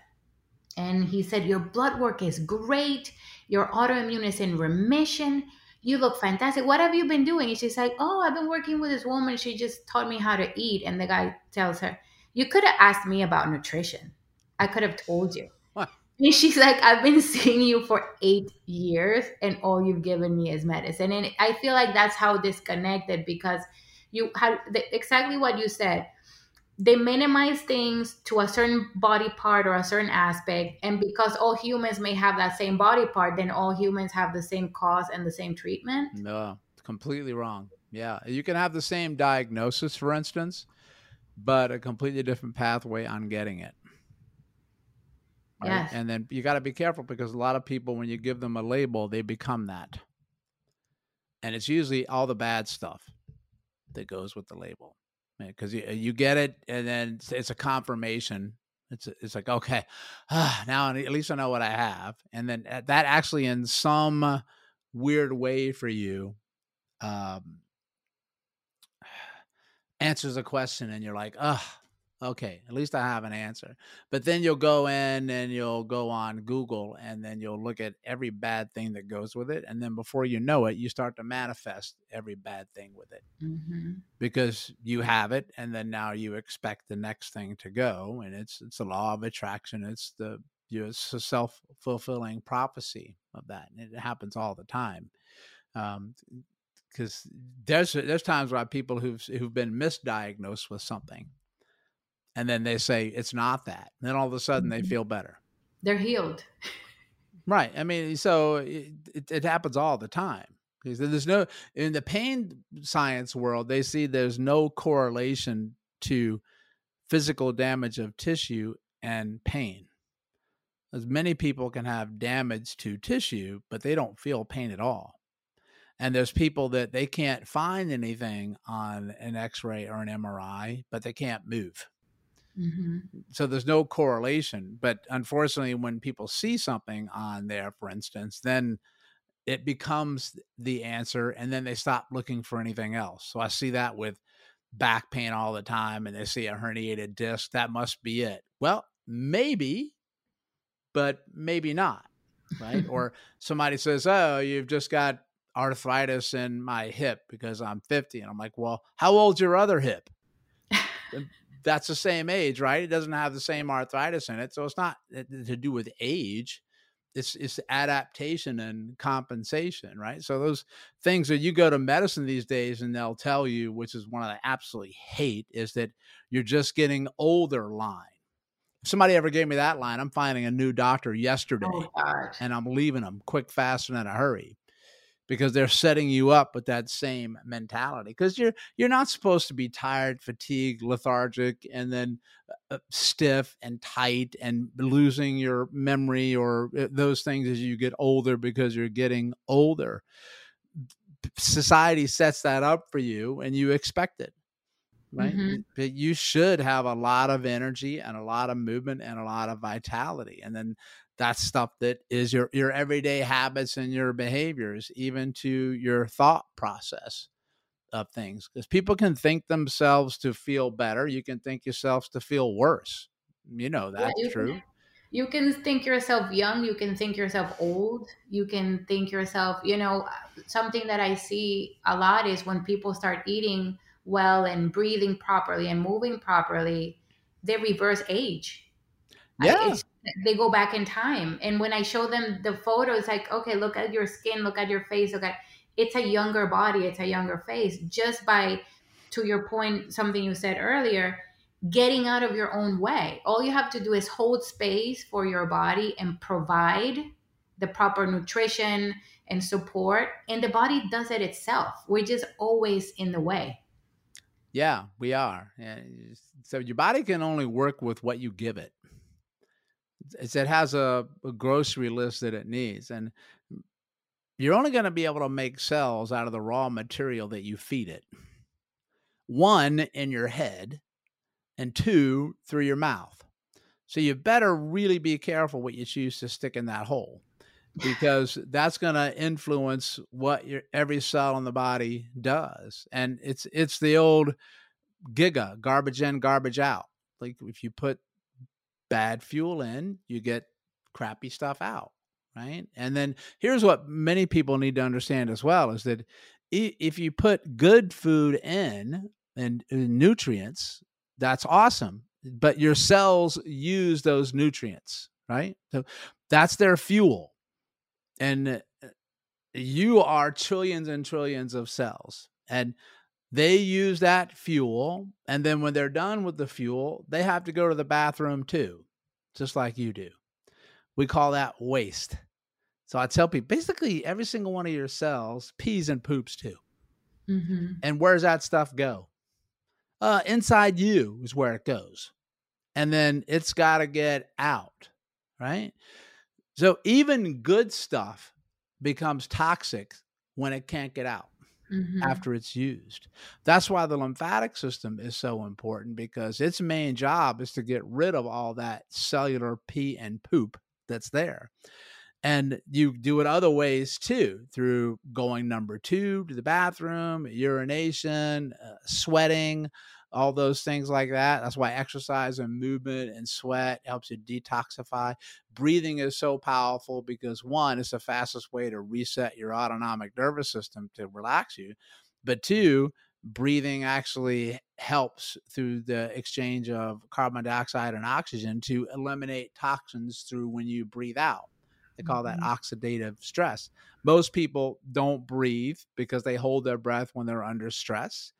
And he said, Your blood work is great. Your autoimmune is in remission. You look fantastic. What have you been doing? And she's like, Oh, I've been working with this woman. She just taught me how to eat. And the guy tells her, You could have asked me about nutrition. I could have told you. And she's like, I've been seeing you for eight years, and all you've given me is medicine. And I feel like that's how disconnected because you had the, exactly what you said. They minimize things to a certain body part or a certain aspect. And because all humans may have that same body part, then all humans have the same cause and the same treatment. No, completely wrong. Yeah. You can have the same diagnosis, for instance, but a completely different pathway on getting it. Right? Yes. And then you got to be careful because a lot of people, when you give them a label, they become that. And it's usually all the bad stuff that goes with the label. Because you, you get it, and then it's a confirmation. It's it's like okay, ah, (sighs) now at least I know what I have, and then uh, that actually in some weird way for you um, (sighs) answers a question and you're like, oh, okay, at least I have an answer. But then you'll go in and you'll go on Google and then you'll look at every bad thing that goes with it. And then before you know it, you start to manifest every bad thing with it mm-hmm. because you have it. And then now you expect the next thing to go. And it's, it's the law of attraction. It's the, you know, it's a self fulfilling prophecy of that. And it happens all the time. Um, because there's there's times where people who've who've been misdiagnosed with something, and then they say it's not that, and then all of a sudden mm-hmm. they feel better. They're healed. (laughs) Right. I mean, so it, it, it happens all the time. Because there's no in the pain science world, they see there's no correlation to physical damage of tissue and pain. As many people can have damage to tissue, but they don't feel pain at all and there's people that they can't find anything on an x-ray or an mri but they can't move mm-hmm. so there's no correlation but unfortunately when people see something on there for instance then it becomes the answer and then they stop looking for anything else so i see that with back pain all the time and they see a herniated disc that must be it well maybe but maybe not right (laughs) or somebody says oh you've just got arthritis in my hip because I'm 50. And I'm like, well, how old's your other hip? (laughs) That's the same age, right? It doesn't have the same arthritis in it. So it's not eh, to do with age. It's, it's adaptation and compensation, right? So those things that you go to medicine these days and they'll tell you, which is one I absolutely hate, is that you're just getting older line. If somebody ever gave me that line, I'm finding a new doctor oh, yesterday oh, and I'm leaving them quick, fast, and in a hurry because they're setting you up with that same mentality because you're you're not supposed to be tired fatigued lethargic and then uh, stiff and tight and losing your memory or uh, those things as you get older because you're getting older society sets that up for you and you expect it right mm-hmm. but you should have a lot of energy and a lot of movement and a lot of vitality and then that's stuff that is your your everyday habits and your behaviors even to your thought process of things because people can think themselves to feel better you can think yourselves to feel worse you know that's yeah, you true. can, you can think yourself young you can think yourself old you can think yourself you know something that i see a lot is when people start eating well and breathing properly and moving properly they reverse age. Yeah. I, they go back in time. And when I show them the photos, like, okay, look at your skin, look at your face, look at it's a younger body, it's a younger face. Just by, to your point, something you said earlier, getting out of your own way. All you have to do is hold space for your body and provide the proper nutrition and support, and the body does it itself. We're just always in the way. Yeah, we are. So your body can only work with what you give it it has a, a grocery list that it needs, and you're only going to be able to make cells out of the raw material that you feed it. One in your head, and two through your mouth. So you better really be careful what you choose to stick in that hole because that's going to influence what your every cell in the body does. And it's it's the old giga, garbage in, garbage out. Like if you put bad fuel in, you get crappy stuff out, right? And then here's what many people need to understand as well is that if you put good food in and nutrients, that's awesome. But your cells use those nutrients, right? So that's their fuel. And uh, you are trillions and trillions of cells. And they use that fuel and then when they're done with the fuel they have to go to the bathroom too just like you do. We call that waste. So i tell people basically every single one of your cells pees and poops too. Mm-hmm. and where does that stuff go? Uh, inside you is where it goes. And then it's got to get out right? So even good stuff becomes toxic when it can't get out mm-hmm. after it's used. That's why the lymphatic system is so important because its main job is to get rid of all that cellular pee and poop that's there. And you do it other ways too, through going number two to the bathroom, urination, uh, sweating, all those things like that. That's why exercise and movement and sweat helps you detoxify. Breathing is so powerful because one, it's the fastest way to reset your autonomic nervous system to relax you. But two, breathing actually helps through the exchange of carbon dioxide and oxygen to eliminate toxins through when you breathe out. They call that mm-hmm. oxidative stress. Most people don't breathe because they hold their breath when they're under stress,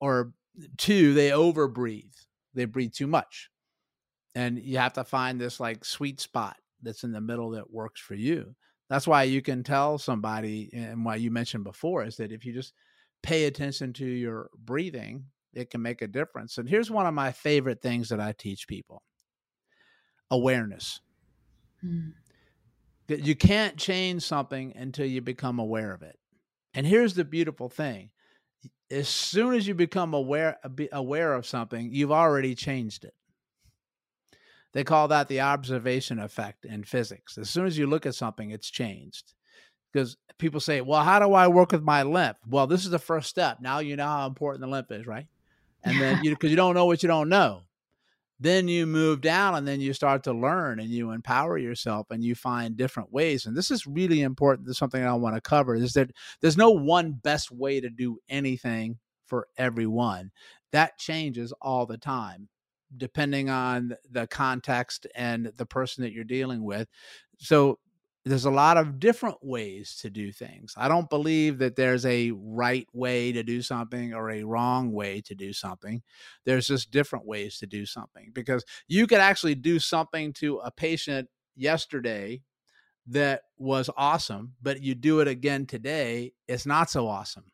or two, they overbreathe. They breathe too much. And you have to find this like sweet spot that's in the middle that works for you. That's why you can tell somebody, and why you mentioned before, is that if you just pay attention to your breathing, it can make a difference. And here's one of my favorite things that I teach people awareness. Mm. You can't change something until you become aware of it. And here's the beautiful thing as soon as you become aware aware of something, you've already changed it. They call that the observation effect in physics. As soon as you look at something, it's changed because people say, well, how do I work with my lymph? Well, this is the first step. Now you know how important the lymph is, right? And then you, because you don't know what you don't know. Then you move down and then you start to learn and you empower yourself and you find different ways. And this is really important. This is something I want to cover is that there's no one best way to do anything for everyone. That changes all the time depending on the context and the person that you're dealing with. So there's a lot of different ways to do things. I don't believe that there's a right way to do something or a wrong way to do something. There's just different ways to do something because you could actually do something to a patient yesterday that was awesome, but you do it again today, it's not so awesome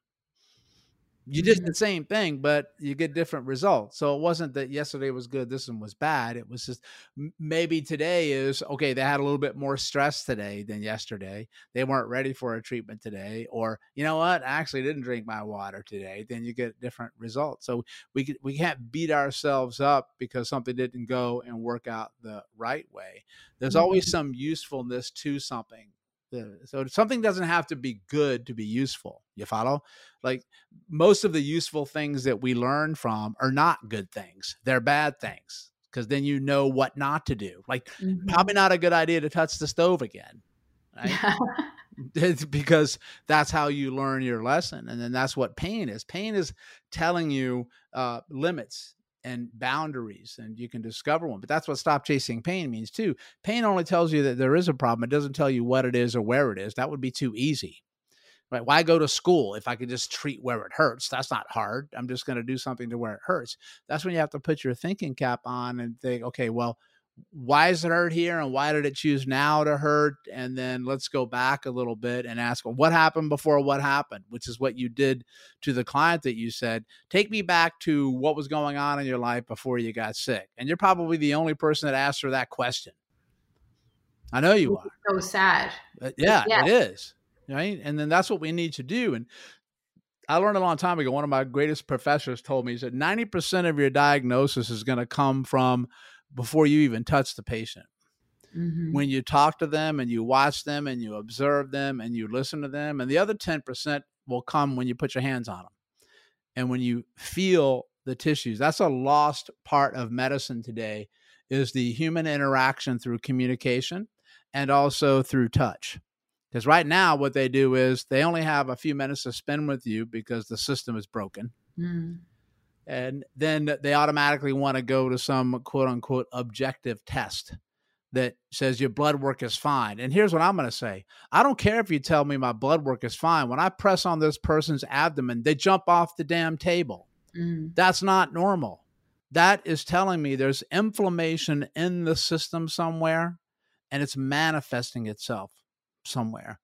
you did mm-hmm. the same thing, but you get different results. So it wasn't that yesterday was good, this one was bad. It was just maybe today is okay. They had a little bit more stress today than yesterday. They weren't ready for a treatment today, or you know what? I actually didn't drink my water today. Then you get different results. So we we can't beat ourselves up because something didn't go and work out the right way. There's always mm-hmm. some usefulness to something so something doesn't have to be good to be useful. You follow? Like most of the useful things that we learn from are not good things. They're bad things because then you know what not to do. Like mm-hmm. probably not a good idea to touch the stove again. Right? (laughs) because that's how you learn your lesson and then that's what pain is pain is telling you uh, limits and boundaries and you can discover one but that's what stop chasing pain means too. Pain only tells you that there is a problem it doesn't tell you what it is or where it is that would be too easy. Right why go to school if i could just treat where it hurts? That's not hard i'm just going to do something to where it hurts. That's when you have to put your thinking cap on and think okay well why is it hurt here and why did it choose now to hurt? And then let's go back a little bit and ask well, what happened before what happened? Which is what you did to the client that you said take me back to what was going on in your life before you got sick. And you're probably the only person that asked her that question. I know you are. so sad. Uh, but yeah, yeah. it is right? And then that's what we need to do. And I learned a long time ago. One of my greatest professors told me, he said, 90% of your diagnosis is going to come from before you even touch the patient. Mm-hmm. When you talk to them and you watch them and you observe them and you listen to them, and the other 10% will come when you put your hands on them and when you feel the tissues. That's a lost part of medicine today is the human interaction through communication and also through touch. Because right now, what they do is they only have a few minutes to spend with you because the system is broken. Mm and then they automatically want to go to some quote unquote objective test that says your blood work is fine. And here's what I'm going to say I don't care if you tell me my blood work is fine. When I press on this person's abdomen, they jump off the damn table. Mm. That's not normal. That is telling me there's inflammation in the system somewhere and it's manifesting itself somewhere.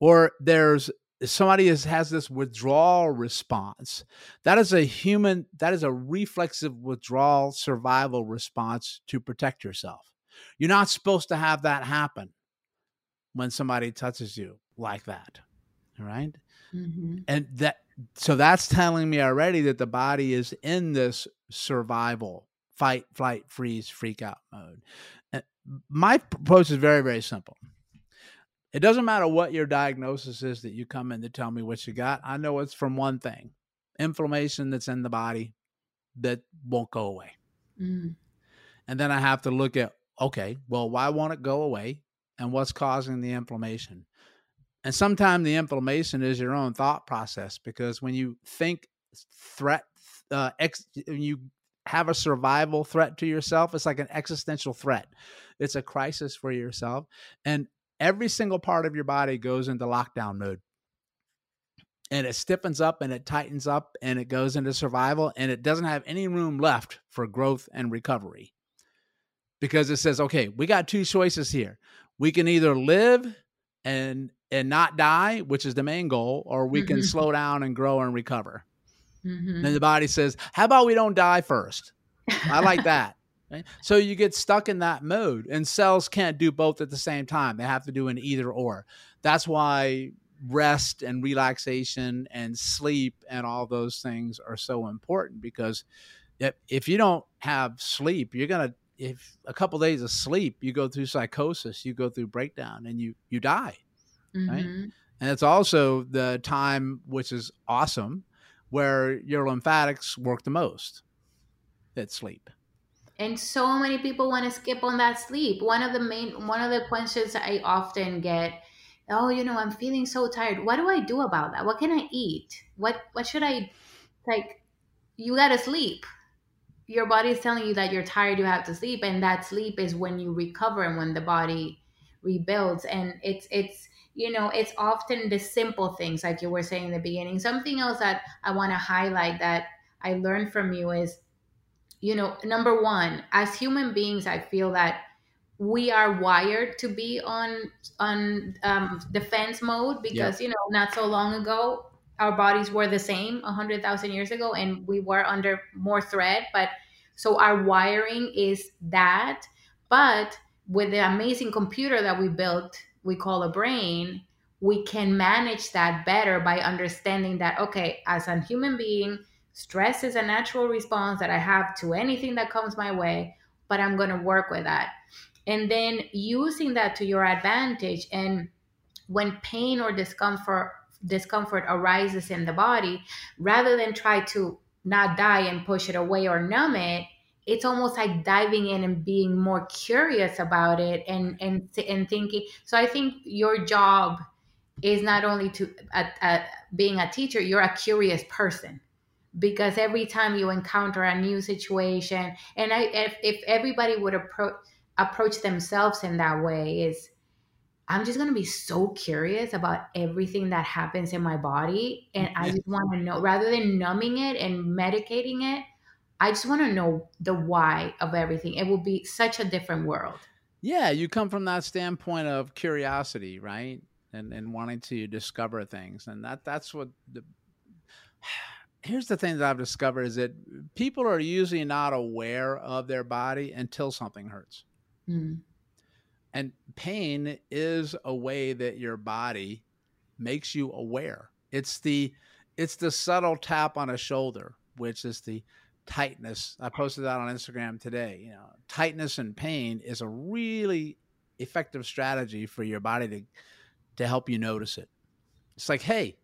Or there's somebody is, has this withdrawal response that is a human that is a reflexive withdrawal survival response to protect yourself you're not supposed to have that happen when somebody touches you like that all right? mm-hmm. and that so that's telling me already that the body is in this survival fight flight freeze freak out mode and my approach is very very simple It doesn't matter what your diagnosis is that you come in to tell me what you got. I know it's from one thing inflammation that's in the body that won't go away. Mm. And then I have to look at, okay, well, why won't it go away? And what's causing the inflammation? And sometimes the inflammation is your own thought process because when you think threat, uh, ex, you have a survival threat to yourself, it's like an existential threat. It's a crisis for yourself. And every single part of your body goes into lockdown mode. And it stiffens up and it tightens up and it goes into survival and it doesn't have any room left for growth and recovery. Because it says okay we got two choices here. We can either live and and not die which is the main goal or we can mm-hmm. slow down and grow and recover. Mm-hmm. and the body says how about we don't die first? I like that Right? So you get stuck in that mode, and cells can't do both at the same time. They have to do an either or. That's why rest and relaxation and sleep and all those things are so important because if, you don't have sleep, you're gonna if a couple of days of sleep, you go through psychosis, you go through breakdown, and you you die, mm-hmm. right? And it's also the time which is awesome where your lymphatics work the most at sleep and so many people want to skip on that sleep. One of the main one of the questions i often get oh you know i'm feeling so tired. What do i do about that? What can i eat? What what should i like you gotta sleep. Your body is telling you that you're tired you have to sleep and that sleep is when you recover and when the body rebuilds. And it's it's you know it's often the simple things like you were saying in the beginning. Something else that i want to highlight that i learned from you is you know, number one, as human beings, I feel that we are wired to be on on um, defense mode because you know not so long ago our bodies were the same 100,000 years ago and we were under more threat but so our wiring is that. But with the amazing computer that we built we call a brain we can manage that better by understanding that okay as a human being Stress is a natural response that I have to anything that comes my way, but I'm going to work with that. And then using that to your advantage and when pain or discomfort discomfort arises in the body, rather than try to not die and push it away or numb it, it's almost like diving in and being more curious about it and and and thinking. So I think your job is not only to uh, uh, being a teacher, you're a curious person because every time you encounter a new situation and I, if, if everybody would approach approach themselves in that way is i'm just going to be so curious about everything that happens in my body and i just want to know rather than numbing it and medicating it i just want to know the why of everything. It will be such a different world. Yeah you come from that standpoint of curiosity right? And and wanting to discover things and that that's what the here's the thing that I've discovered is that people are usually not aware of their body until something hurts. Mm. And pain is a way that your body makes you aware. It's the it's the subtle tap on a shoulder, which is the tightness. I posted that on Instagram today. You know, tightness and pain is a really effective strategy for your body to to help you notice it. It's like, hey,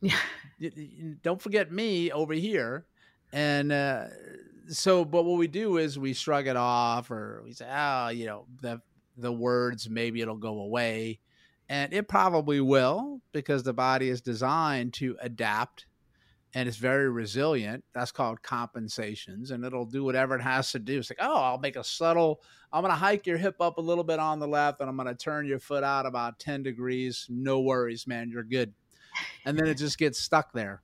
yeah. (laughs) Don't forget me over here. And uh, so, but what we do is we shrug it off, or we say, "Oh, you know, the the words maybe it'll go away," and it probably will because the body is designed to adapt and it's very resilient. That's called compensations, and it'll do whatever it has to do. It's like, oh, I'll make a subtle. I'm going to hike your hip up a little bit on the left, and I'm going to turn your foot out about ten degrees. No worries, man. You're good and then it just gets stuck there.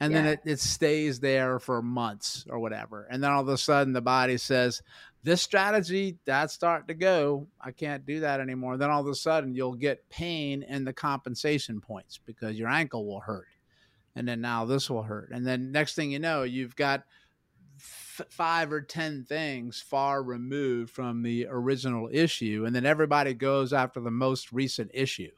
And yeah. then it, it stays there for months or whatever. And then all of a sudden the body says this strategy that's starting to go. I can't do that anymore. Then all of a sudden you'll get pain in the compensation points because your ankle will hurt. And then now this will hurt. And then next thing you know you've got f- five or ten things far removed from the original issue. And then everybody goes after the most recent issue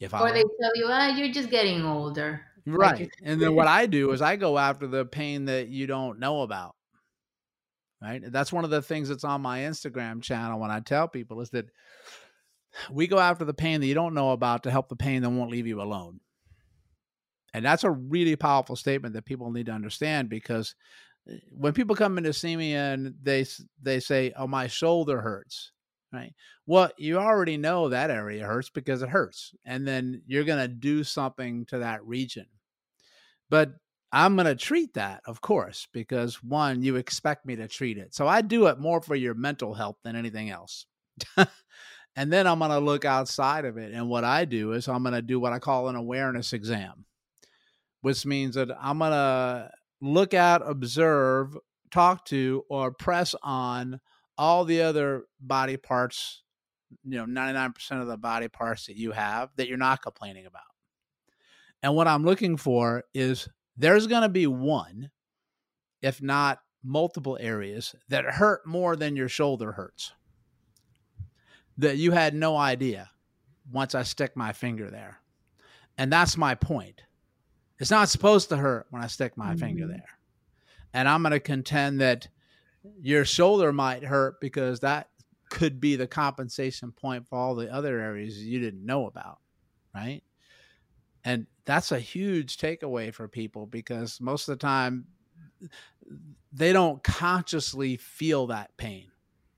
if or I they tell you, oh, you're just getting older. Right. Like (laughs) and then what I do is I go after the pain that you don't know about. Right. That's one of the things that's on my Instagram channel when I tell people is that we go after the pain that you don't know about to help the pain that won't leave you alone. And that's a really powerful statement that people need to understand because eh, when people come in to see me and they they say, "Oh, my shoulder hurts," right? Well, you already know that area hurts because it hurts, and then you're going to do something to that region. But I'm going to treat that, of course, because one, you expect me to treat it. So I do it more for your mental health than anything else. (laughs) and then I'm going to look outside of it. And what I do is I'm going to do what I call an awareness exam, which means that I'm going to look at, observe, talk to, or press on all the other body parts, you know, 99% of the body parts that you have that you're not complaining about. And what I'm looking for is there's going to be one, if not multiple areas that hurt more than your shoulder hurts that you had no idea once I stick my finger there. And that's my point. It's not supposed to hurt when I stick my mm-hmm. finger there. And I'm going to contend that your shoulder might hurt because that could be the compensation point for all the other areas you didn't know about. Right. And that's a huge takeaway for people because most of the time they don't consciously feel that pain.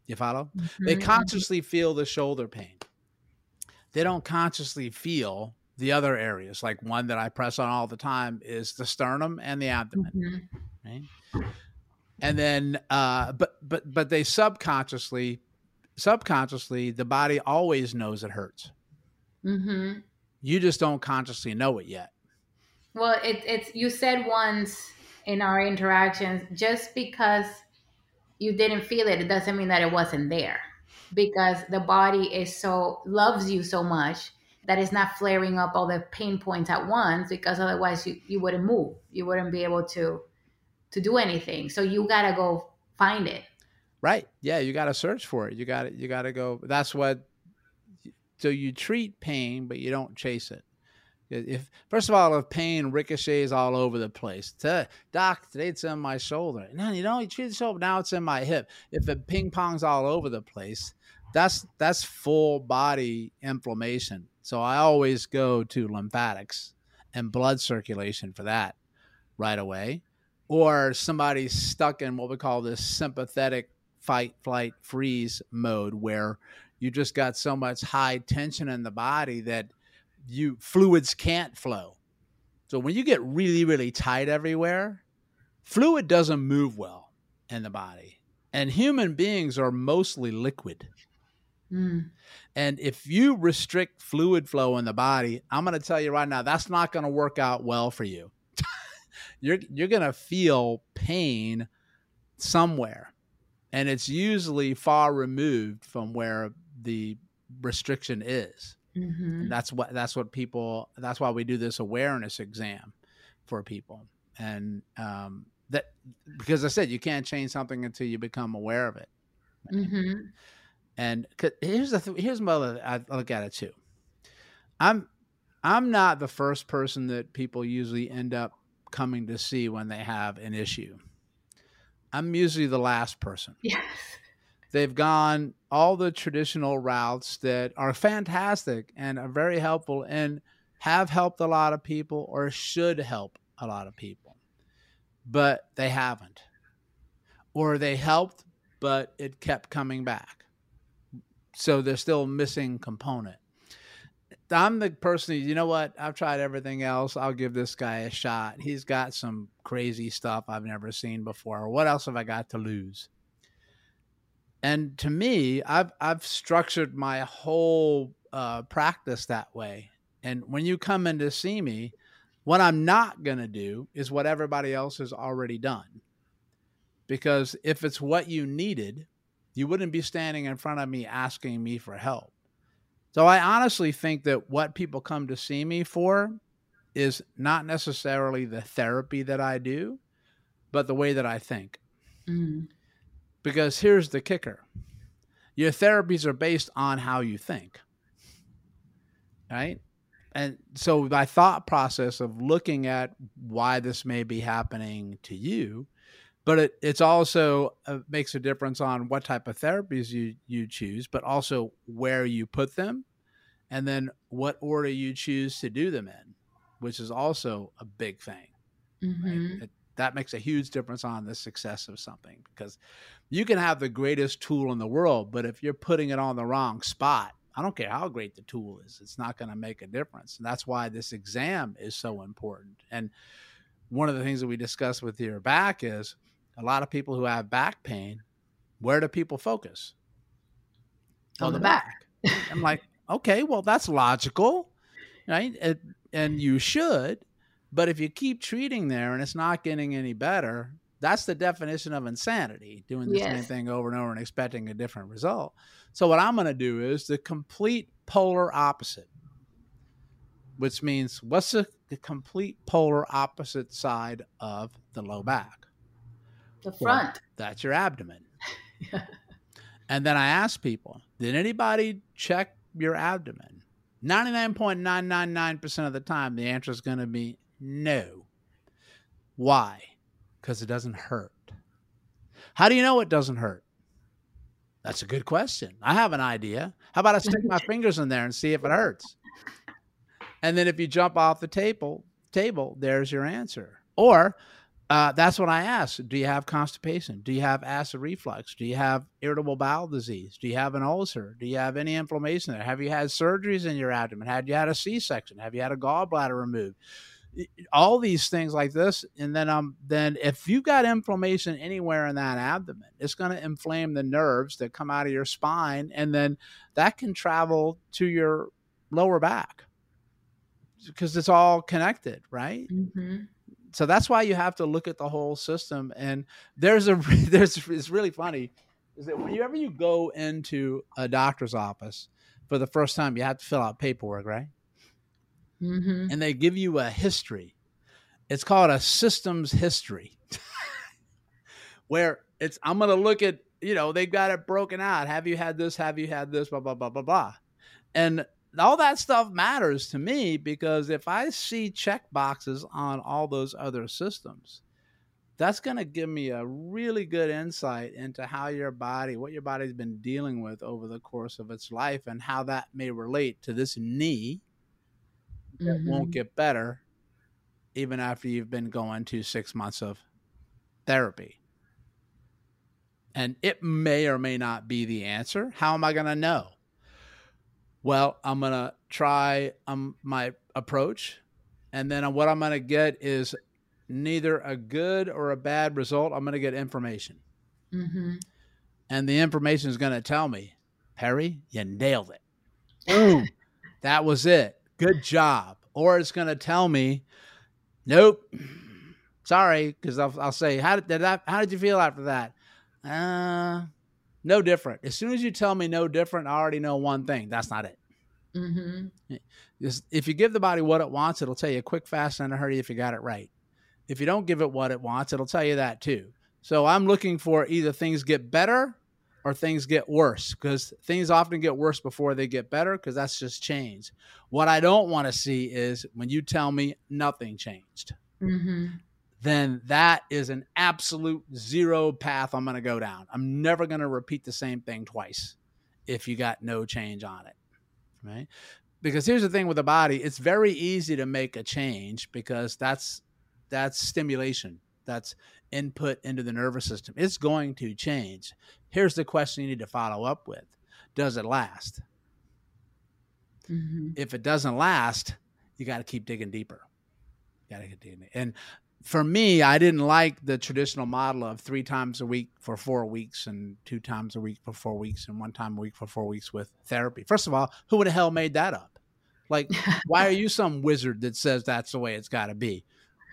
You follow? Mm-hmm. They consciously feel the shoulder pain. They don't consciously feel the other areas. Like one that I press on all the time is the sternum and the abdomen. Mm-hmm. Right? And then uh but but but they subconsciously subconsciously the body always knows it hurts. Mm-hmm. You just don't consciously know it yet. Well, it, it's you said once in our interactions, just because you didn't feel it, it doesn't mean that it wasn't there. Because the body is so loves you so much that it's not flaring up all the pain points at once because otherwise you, you wouldn't move. You wouldn't be able to to do anything. So you gotta go find it. Right. Yeah, you gotta search for it. You gotta you gotta go that's what so you treat pain, but you don't chase it. If first of all, if pain ricochets all over the place, to, doc, today it's in my shoulder. No, you know, you treat the shoulder. Now it's in my hip. If it ping pongs all over the place, that's that's full body inflammation. So I always go to lymphatics and blood circulation for that right away. Or somebody's stuck in what we call this sympathetic fight, flight, freeze mode, where you just got so much high tension in the body that you fluids can't flow. So when you get really really tight everywhere, fluid doesn't move well in the body. And human beings are mostly liquid. Mm. And if you restrict fluid flow in the body, I'm going to tell you right now that's not going to work out well for you. You're you're going to feel pain somewhere. And it's usually far removed from where the restriction is. Mm-hmm. that's what that's what people that's why we do this awareness exam for people. And um, that because I said you can't change something until you become aware of it. Mm-hmm. And here's the th- here's my other I look at it too. I'm I'm not the first person that people usually end up coming to see when they have an issue. I'm usually the last person. (laughs) Yes. They've gone all the traditional routes that are fantastic and are very helpful and have helped a lot of people or should help a lot of people, but they haven't. Or they helped, but it kept coming back. So they're still missing component. I'm the person, you know what? I've tried everything else. I'll give this guy a shot. He's got some crazy stuff I've never seen before. What else have I got to lose? and to me i've i've structured my whole uh, practice that way and when you come in to see me what i'm not going to do is what everybody else has already done because if it's what you needed you wouldn't be standing in front of me asking me for help so i honestly think that what people come to see me for is not necessarily the therapy that i do but the way that i think mm. Because here's the kicker your therapies are based on how you think. Right? And so my thought process of looking at why this may be happening to you, but it it's also uh, makes a difference on what type of therapies you you choose, but also where you put them and then what order you choose to do them in, which is also a big thing. Mm-hmm. Right? It, that makes a huge difference on the success of something because you can have the greatest tool in the world, but if you're putting it on the wrong spot, I don't care how great the tool is, it's not going to make a difference. And that's why this exam is so important. And one of the things that we discuss with your back is a lot of people who have back pain, where do people focus? On, on the, the back. back. I'm like, (laughs) okay, well, that's logical, right? And, and you should. But if you keep treating there and it's not getting any better, that's the definition of insanity, doing the yes. same thing over and over and expecting a different result. So, what I'm going to do is the complete polar opposite, which means what's the, the complete polar opposite side of the low back? The front. Well, that's your abdomen. (laughs) And then I ask people, did anybody check your abdomen? 99.999% of the time, the answer is going to be no. Why? Because it doesn't hurt. How do you know it doesn't hurt? That's a good question. I have an idea. How about I stick my (laughs) fingers in there and see if it hurts? And then if you jump off the table, table, there's your answer. Or uh, that's what I ask. Do you have constipation? Do you have acid reflux? Do you have irritable bowel disease? Do you have an ulcer? Do you have any inflammation there? Have you had surgeries in your abdomen? Have you had a C section? Have you had a gallbladder removed? All these things like this, and then um, then if you've got inflammation anywhere in that abdomen, it's going to inflame the nerves that come out of your spine, and then that can travel to your lower back because it's all connected, right? Mm-hmm so that's why you have to look at the whole system. And there's a (laughs) there's it's really funny is that whenever you go into a doctor's office for the first time, you have to fill out paperwork, right? Mm-hmm. And they give you a history. It's called a systems history, (laughs) where it's I'm going to look at you know they've got it broken out. Have you had this? Have you had this? Blah blah blah blah blah. And all that stuff matters to me because if I see check boxes on all those other systems, that's going to give me a really good insight into how your body, what your body's been dealing with over the course of its life, and how that may relate to this knee that mm-hmm. won't get better even after you've been going to six months of therapy. And it may or may not be the answer. How am I going to know? Well, I'm going to try um, my approach. And then what I'm going to get is neither a good or a bad result. I'm going to get information. Mm-hmm. And the information is going to tell me, Perry, you nailed it. Boom. (laughs) that was it. Good job. Or it's going to tell me, nope. Sorry, because I'll, I'll, say, how did, did I, how did you feel after that? Uh, no different. As soon as you tell me no different, I already know one thing. That's not it. Mm-hmm. If you give the body what it wants, it'll tell you quick, fast, and in a hurry if you got it right. If you don't give it what it wants, it'll tell you that too. So I'm looking for either things get better or things get worse because things often get worse before they get better because that's just change. What I don't want to see is when you tell me nothing changed. Mm-hmm then that is an absolute zero path I'm going to go down. I'm never going to repeat the same thing twice if you got no change on it. Right? Because here's the thing with the body, it's very easy to make a change because that's that's stimulation. That's input into the nervous system. It's going to change. Here's the question you need to follow up with. Does it last? Mm-hmm. If it doesn't last, you got to keep digging deeper. got to get digging. And for me, I didn't like the traditional model of three times a week for four weeks and two times a week for four weeks and one time a week for four weeks with therapy. First of all, who the hell made that up? Like, (laughs) why are you some wizard that says that's the way it's got to be?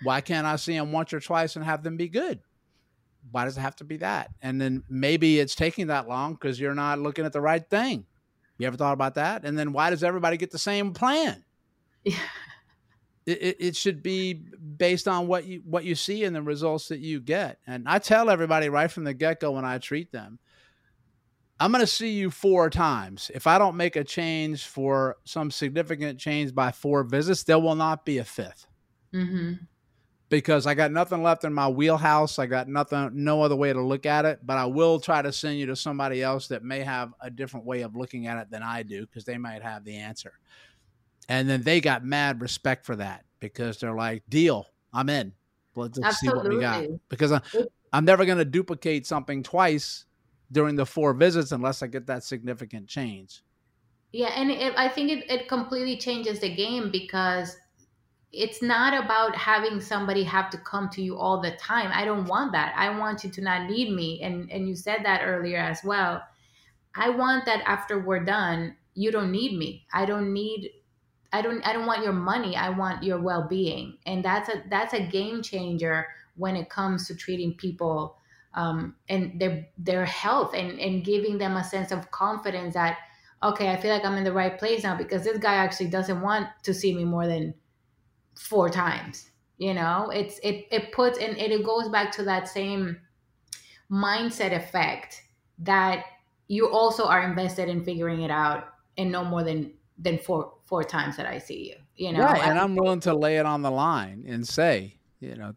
Why can't I see them once or twice and have them be good? Why does it have to be that? And then maybe it's taking that long because you're not looking at the right thing. You ever thought about that? And then why does everybody get the same plan? (laughs) Yeah. It, it, should be based on what you what you see and the results that you get. And I tell everybody right from the get go when I treat them, I'm going to see you four times. If I don't make a change for some significant change by four visits, there will not be a 5th mm-hmm. because I got nothing left in my wheelhouse. I got nothing, no other way to look at it. But I will try to send you to somebody else that may have a different way of looking at it than I do because they might have the answer. And then they got mad respect for that because they're like, deal, I'm in. Let's Absolutely. see what we got. Because I, I'm never going to duplicate something twice during the four visits unless I get that significant change. Yeah, and it, I think it, it completely changes the game because it's not about having somebody have to come to you all the time. I don't want that. I want you to not need me. And and you said that earlier as well. I want that after we're done, you don't need me. I don't need I don't I don't want your money. I want your well-being. And that's a that's a game changer when it comes to treating people um, and their their health and and giving them a sense of confidence that okay, I feel like I'm in the right place now because this guy actually doesn't want to see me more than four times. You know, it's it it puts and it goes back to that same mindset effect that you also are invested in figuring it out and no more than than four four times that I see you. You know, right? And I'm willing to lay it on the line and say, you know,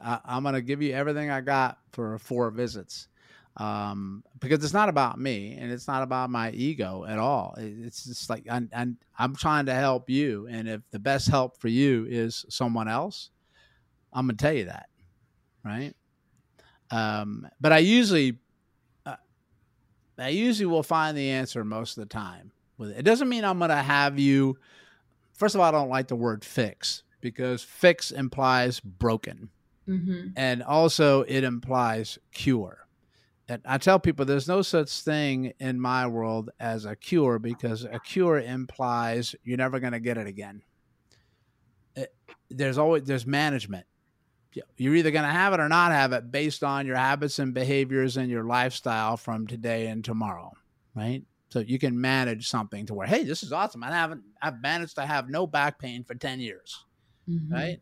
I, am going to give you everything I got for four visits um, because it's not about me and it's not about my ego at all. It's just like I'm, I'm, I'm trying to help you, and if the best help for you is someone else, I'm gonna tell you that, right? Um, but I usually, uh, I usually will find the answer most of the time. With it. it doesn't mean I'm gonna have you. First of all, I don't like the word fix because fix implies broken, mm-hmm. and also it implies cure and I tell people there's no such thing in my world as a cure because a cure implies you're never going to get it again. It, there's always there's management. You're either going to have it or not have it based on your habits and behaviors and your lifestyle from today and tomorrow, right? So you can manage something to where, hey, this is awesome. I haven't I've managed to have no back pain for 10 years. Mm-hmm. Right.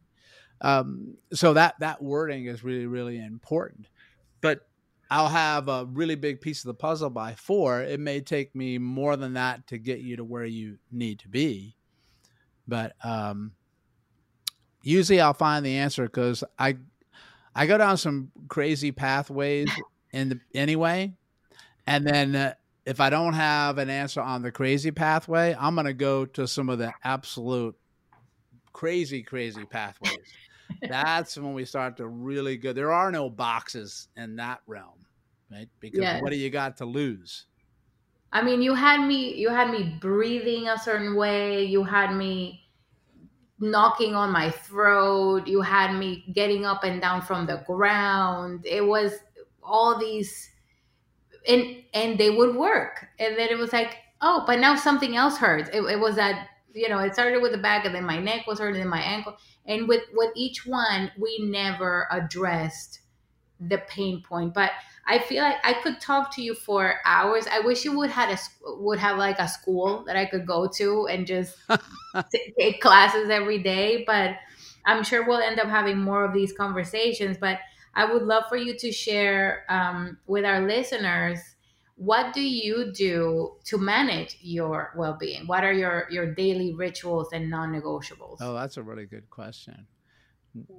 Um, so that that wording is really, really important. But I'll have a really big piece of the puzzle by four. It may take me more than that to get you to where you need to be. But um, usually I'll find the answer because I I go down some crazy pathways (laughs) in the anyway, and then uh, if I don't have an answer on the crazy pathway, I'm gonna go to some of the absolute crazy crazy pathways. (laughs) That's when we start to really go. There are no boxes in that realm right? Because yes. what do you got to lose? I mean, you had me you had me breathing a certain way. You had me knocking on my throat. You had me getting up and down from the ground. It was all these and and they would work. And then it was like, oh, but now something else hurts. It, it was that you know, it started with the back and then my neck was hurting and my ankle. And with with each one, we never addressed the pain point. But I feel like I could talk to you for hours. I wish you would had a would have like a school that I could go to and just (laughs) take classes every day. But I'm sure we'll end up having more of these conversations. But I would love for you to share um, with our listeners what do you do to manage your well-being what are your your daily rituals and non-negotiables oh that's a really good question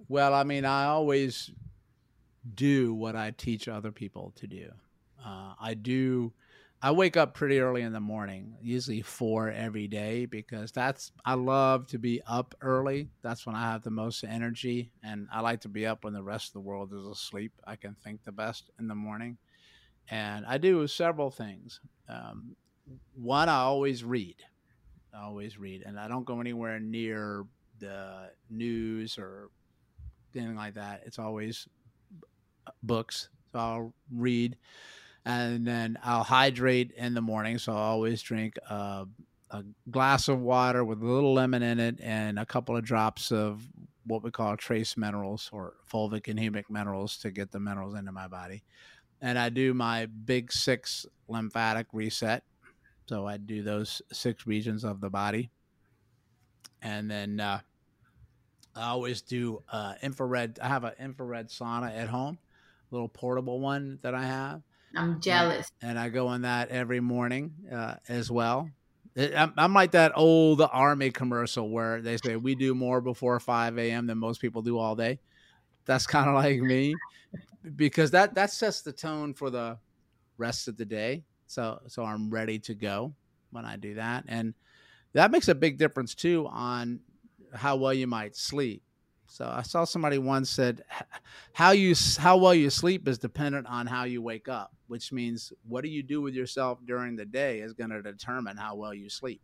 well i mean i always do what I teach other people to do. Uh, I do. I wake up pretty early in the morning, usually four every day, because that's I love to be up early. That's when I have the most energy, and I like to be up when the rest of the world is asleep. I can think the best in the morning, and I do several things. Um, one, I always read. I always read, and I don't go anywhere near the news or anything like that. It's always books. So I'll read, and then I'll hydrate in the morning. So I always drink a, a glass of water with a little lemon in it and a couple of drops of what we call trace minerals or fulvic and humic minerals to get the minerals into my body. And I do my big six lymphatic reset. So I do those six regions of the body. And then uh, I always do uh, infrared. I have an infrared sauna at home little portable one that I have. I'm jealous. And, I go in that every morning uh, as well. I'm, I'm, like that old army commercial where they say we do more before 5 a.m. than most people do all day. that's kind of like me because that that sets the tone for the rest of the day. So so I'm ready to go when I do that, and that makes a big difference too on how well you might sleep. So I saw somebody once said how you how well you sleep is dependent on how you wake up, which means what do you do with yourself during the day is going to determine how well you sleep.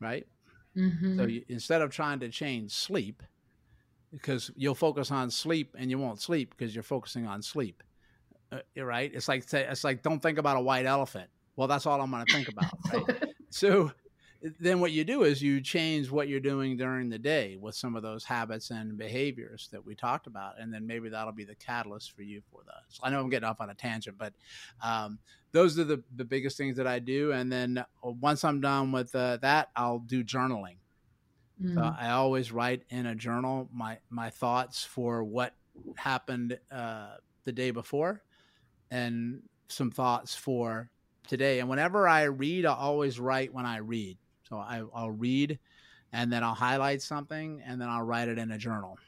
Right? Mm-hmm. So you, instead of trying to change sleep, because you'll focus on sleep and you won't sleep because you're focusing on sleep. Uh, right? It's like it's like don't think about a white elephant. Well, that's all I'm going to think about. Right? (laughs) so then what you do is you change what you're doing during the day with some of those habits and behaviors that we talked about and then maybe that'll be the catalyst for you for that so i know i'm getting off on a tangent but um, those are the, the biggest things that i do and then uh, once i'm done with uh, that i'll do journaling. Mm. so i always write in a journal my my thoughts for what happened uh, the day before and some thoughts for today. And whenever i read i'll always write when i read so I, will read and then I'll highlight something and then I'll write it in a journal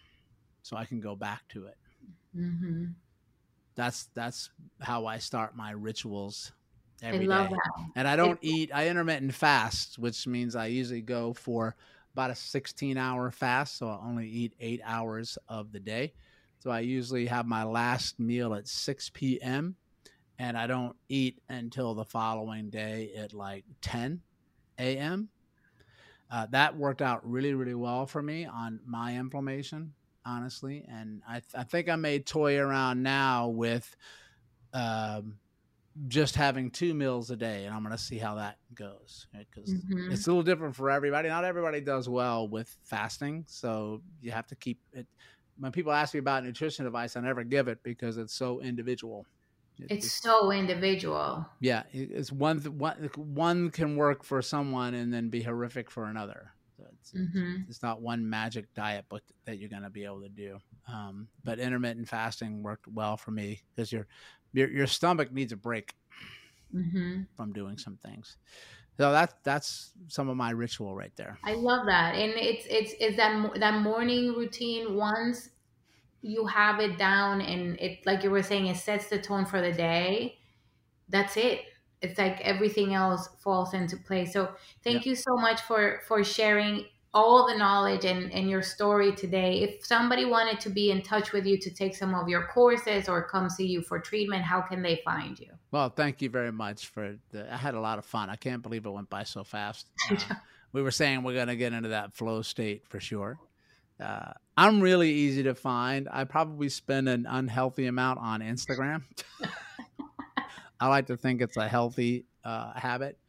so I can go back to it. Mm-hmm. That's that's how I start my rituals every I love day. That. And I don't eat. I intermittent fast, which means I usually go for about a 16 hour fast. So I only eat eight hours of the day. So I usually have my last meal at 6 p.m. and I don't eat until the following day at like 10 a.m. Uh, that worked out really, really well for me on my inflammation, honestly. And I, th- I think I may toy around now with um, just having two meals a day, and I'm going to see how that goes because right? mm-hmm. it's a little different for everybody. Not everybody does well with fasting, so you have to keep it. When people ask me about nutrition advice, I never give it because it's so individual it's so individual. Yeah, it's one one one can work for someone and then be horrific for another. So it's, mm-hmm. it's, not one magic diet book that you're going to be able to do. Um, but intermittent fasting worked well for me because your, your your stomach needs a break mm-hmm. from doing some things. So that's that's some of my ritual right there. I love that, and it's it's is that that morning routine once you have it down and it like you were saying it sets the tone for the day that's it. It's like everything else falls into place. So thank yeah. you so much for for sharing all the knowledge and, and your story today. If somebody wanted to be in touch with you to take some of your courses or come see you for treatment how can they find you? Well thank you very much for the, i had a lot of fun. I can't believe it went by so fast. (laughs) Uh, we were saying we're going to get into that flow state for sure. Uh, I'm really easy to find. I probably spend an unhealthy amount on Instagram. (laughs) I like to think it's a healthy uh, habit.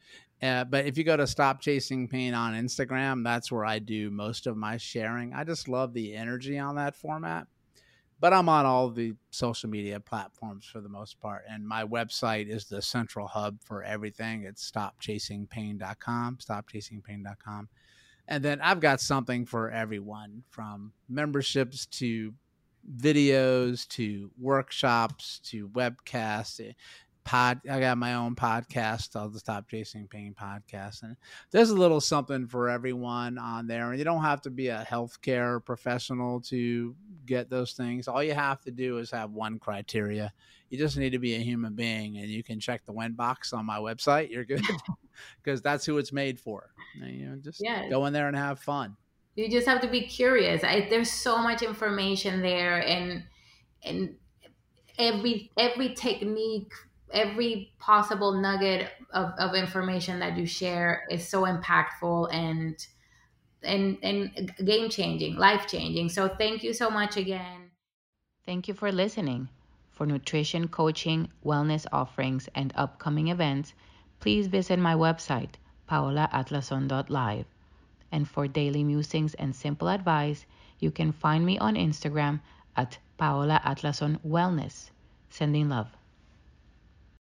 Uh, but if you go to Stop Chasing Pain on Instagram, that's where I do most of my sharing. I just love the energy on that format. But I'm on all the social media platforms for the most part. And my website is the central hub for everything. It's stopchasingpain.com, stopchasingpain.com. And then I've got something for everyone from memberships to videos to workshops to webcasts. Eh, Pod, I got my own podcast. Uh, I'll just stop chasing pain podcast, and there's a little something for everyone on there. And you don't have to be a healthcare professional to get those things. All you have to do is have one criteria. You just need to be a human being, and you can check the win box on my website. You're good (laughs) (laughs) because that's who it's made for. You know, just yeah. go in there and have fun. You just have to be curious. I, there's so much information there, and and every every technique every possible nugget of, of information that you share is so impactful and and and game changing, life changing. So thank you so much again. Thank you for listening. For nutrition coaching, wellness offerings, and upcoming events, please visit my website, paolaatlason.live. And for daily musings and simple advice, you can find me on Instagram at Paola Atlason Wellness. Sending love.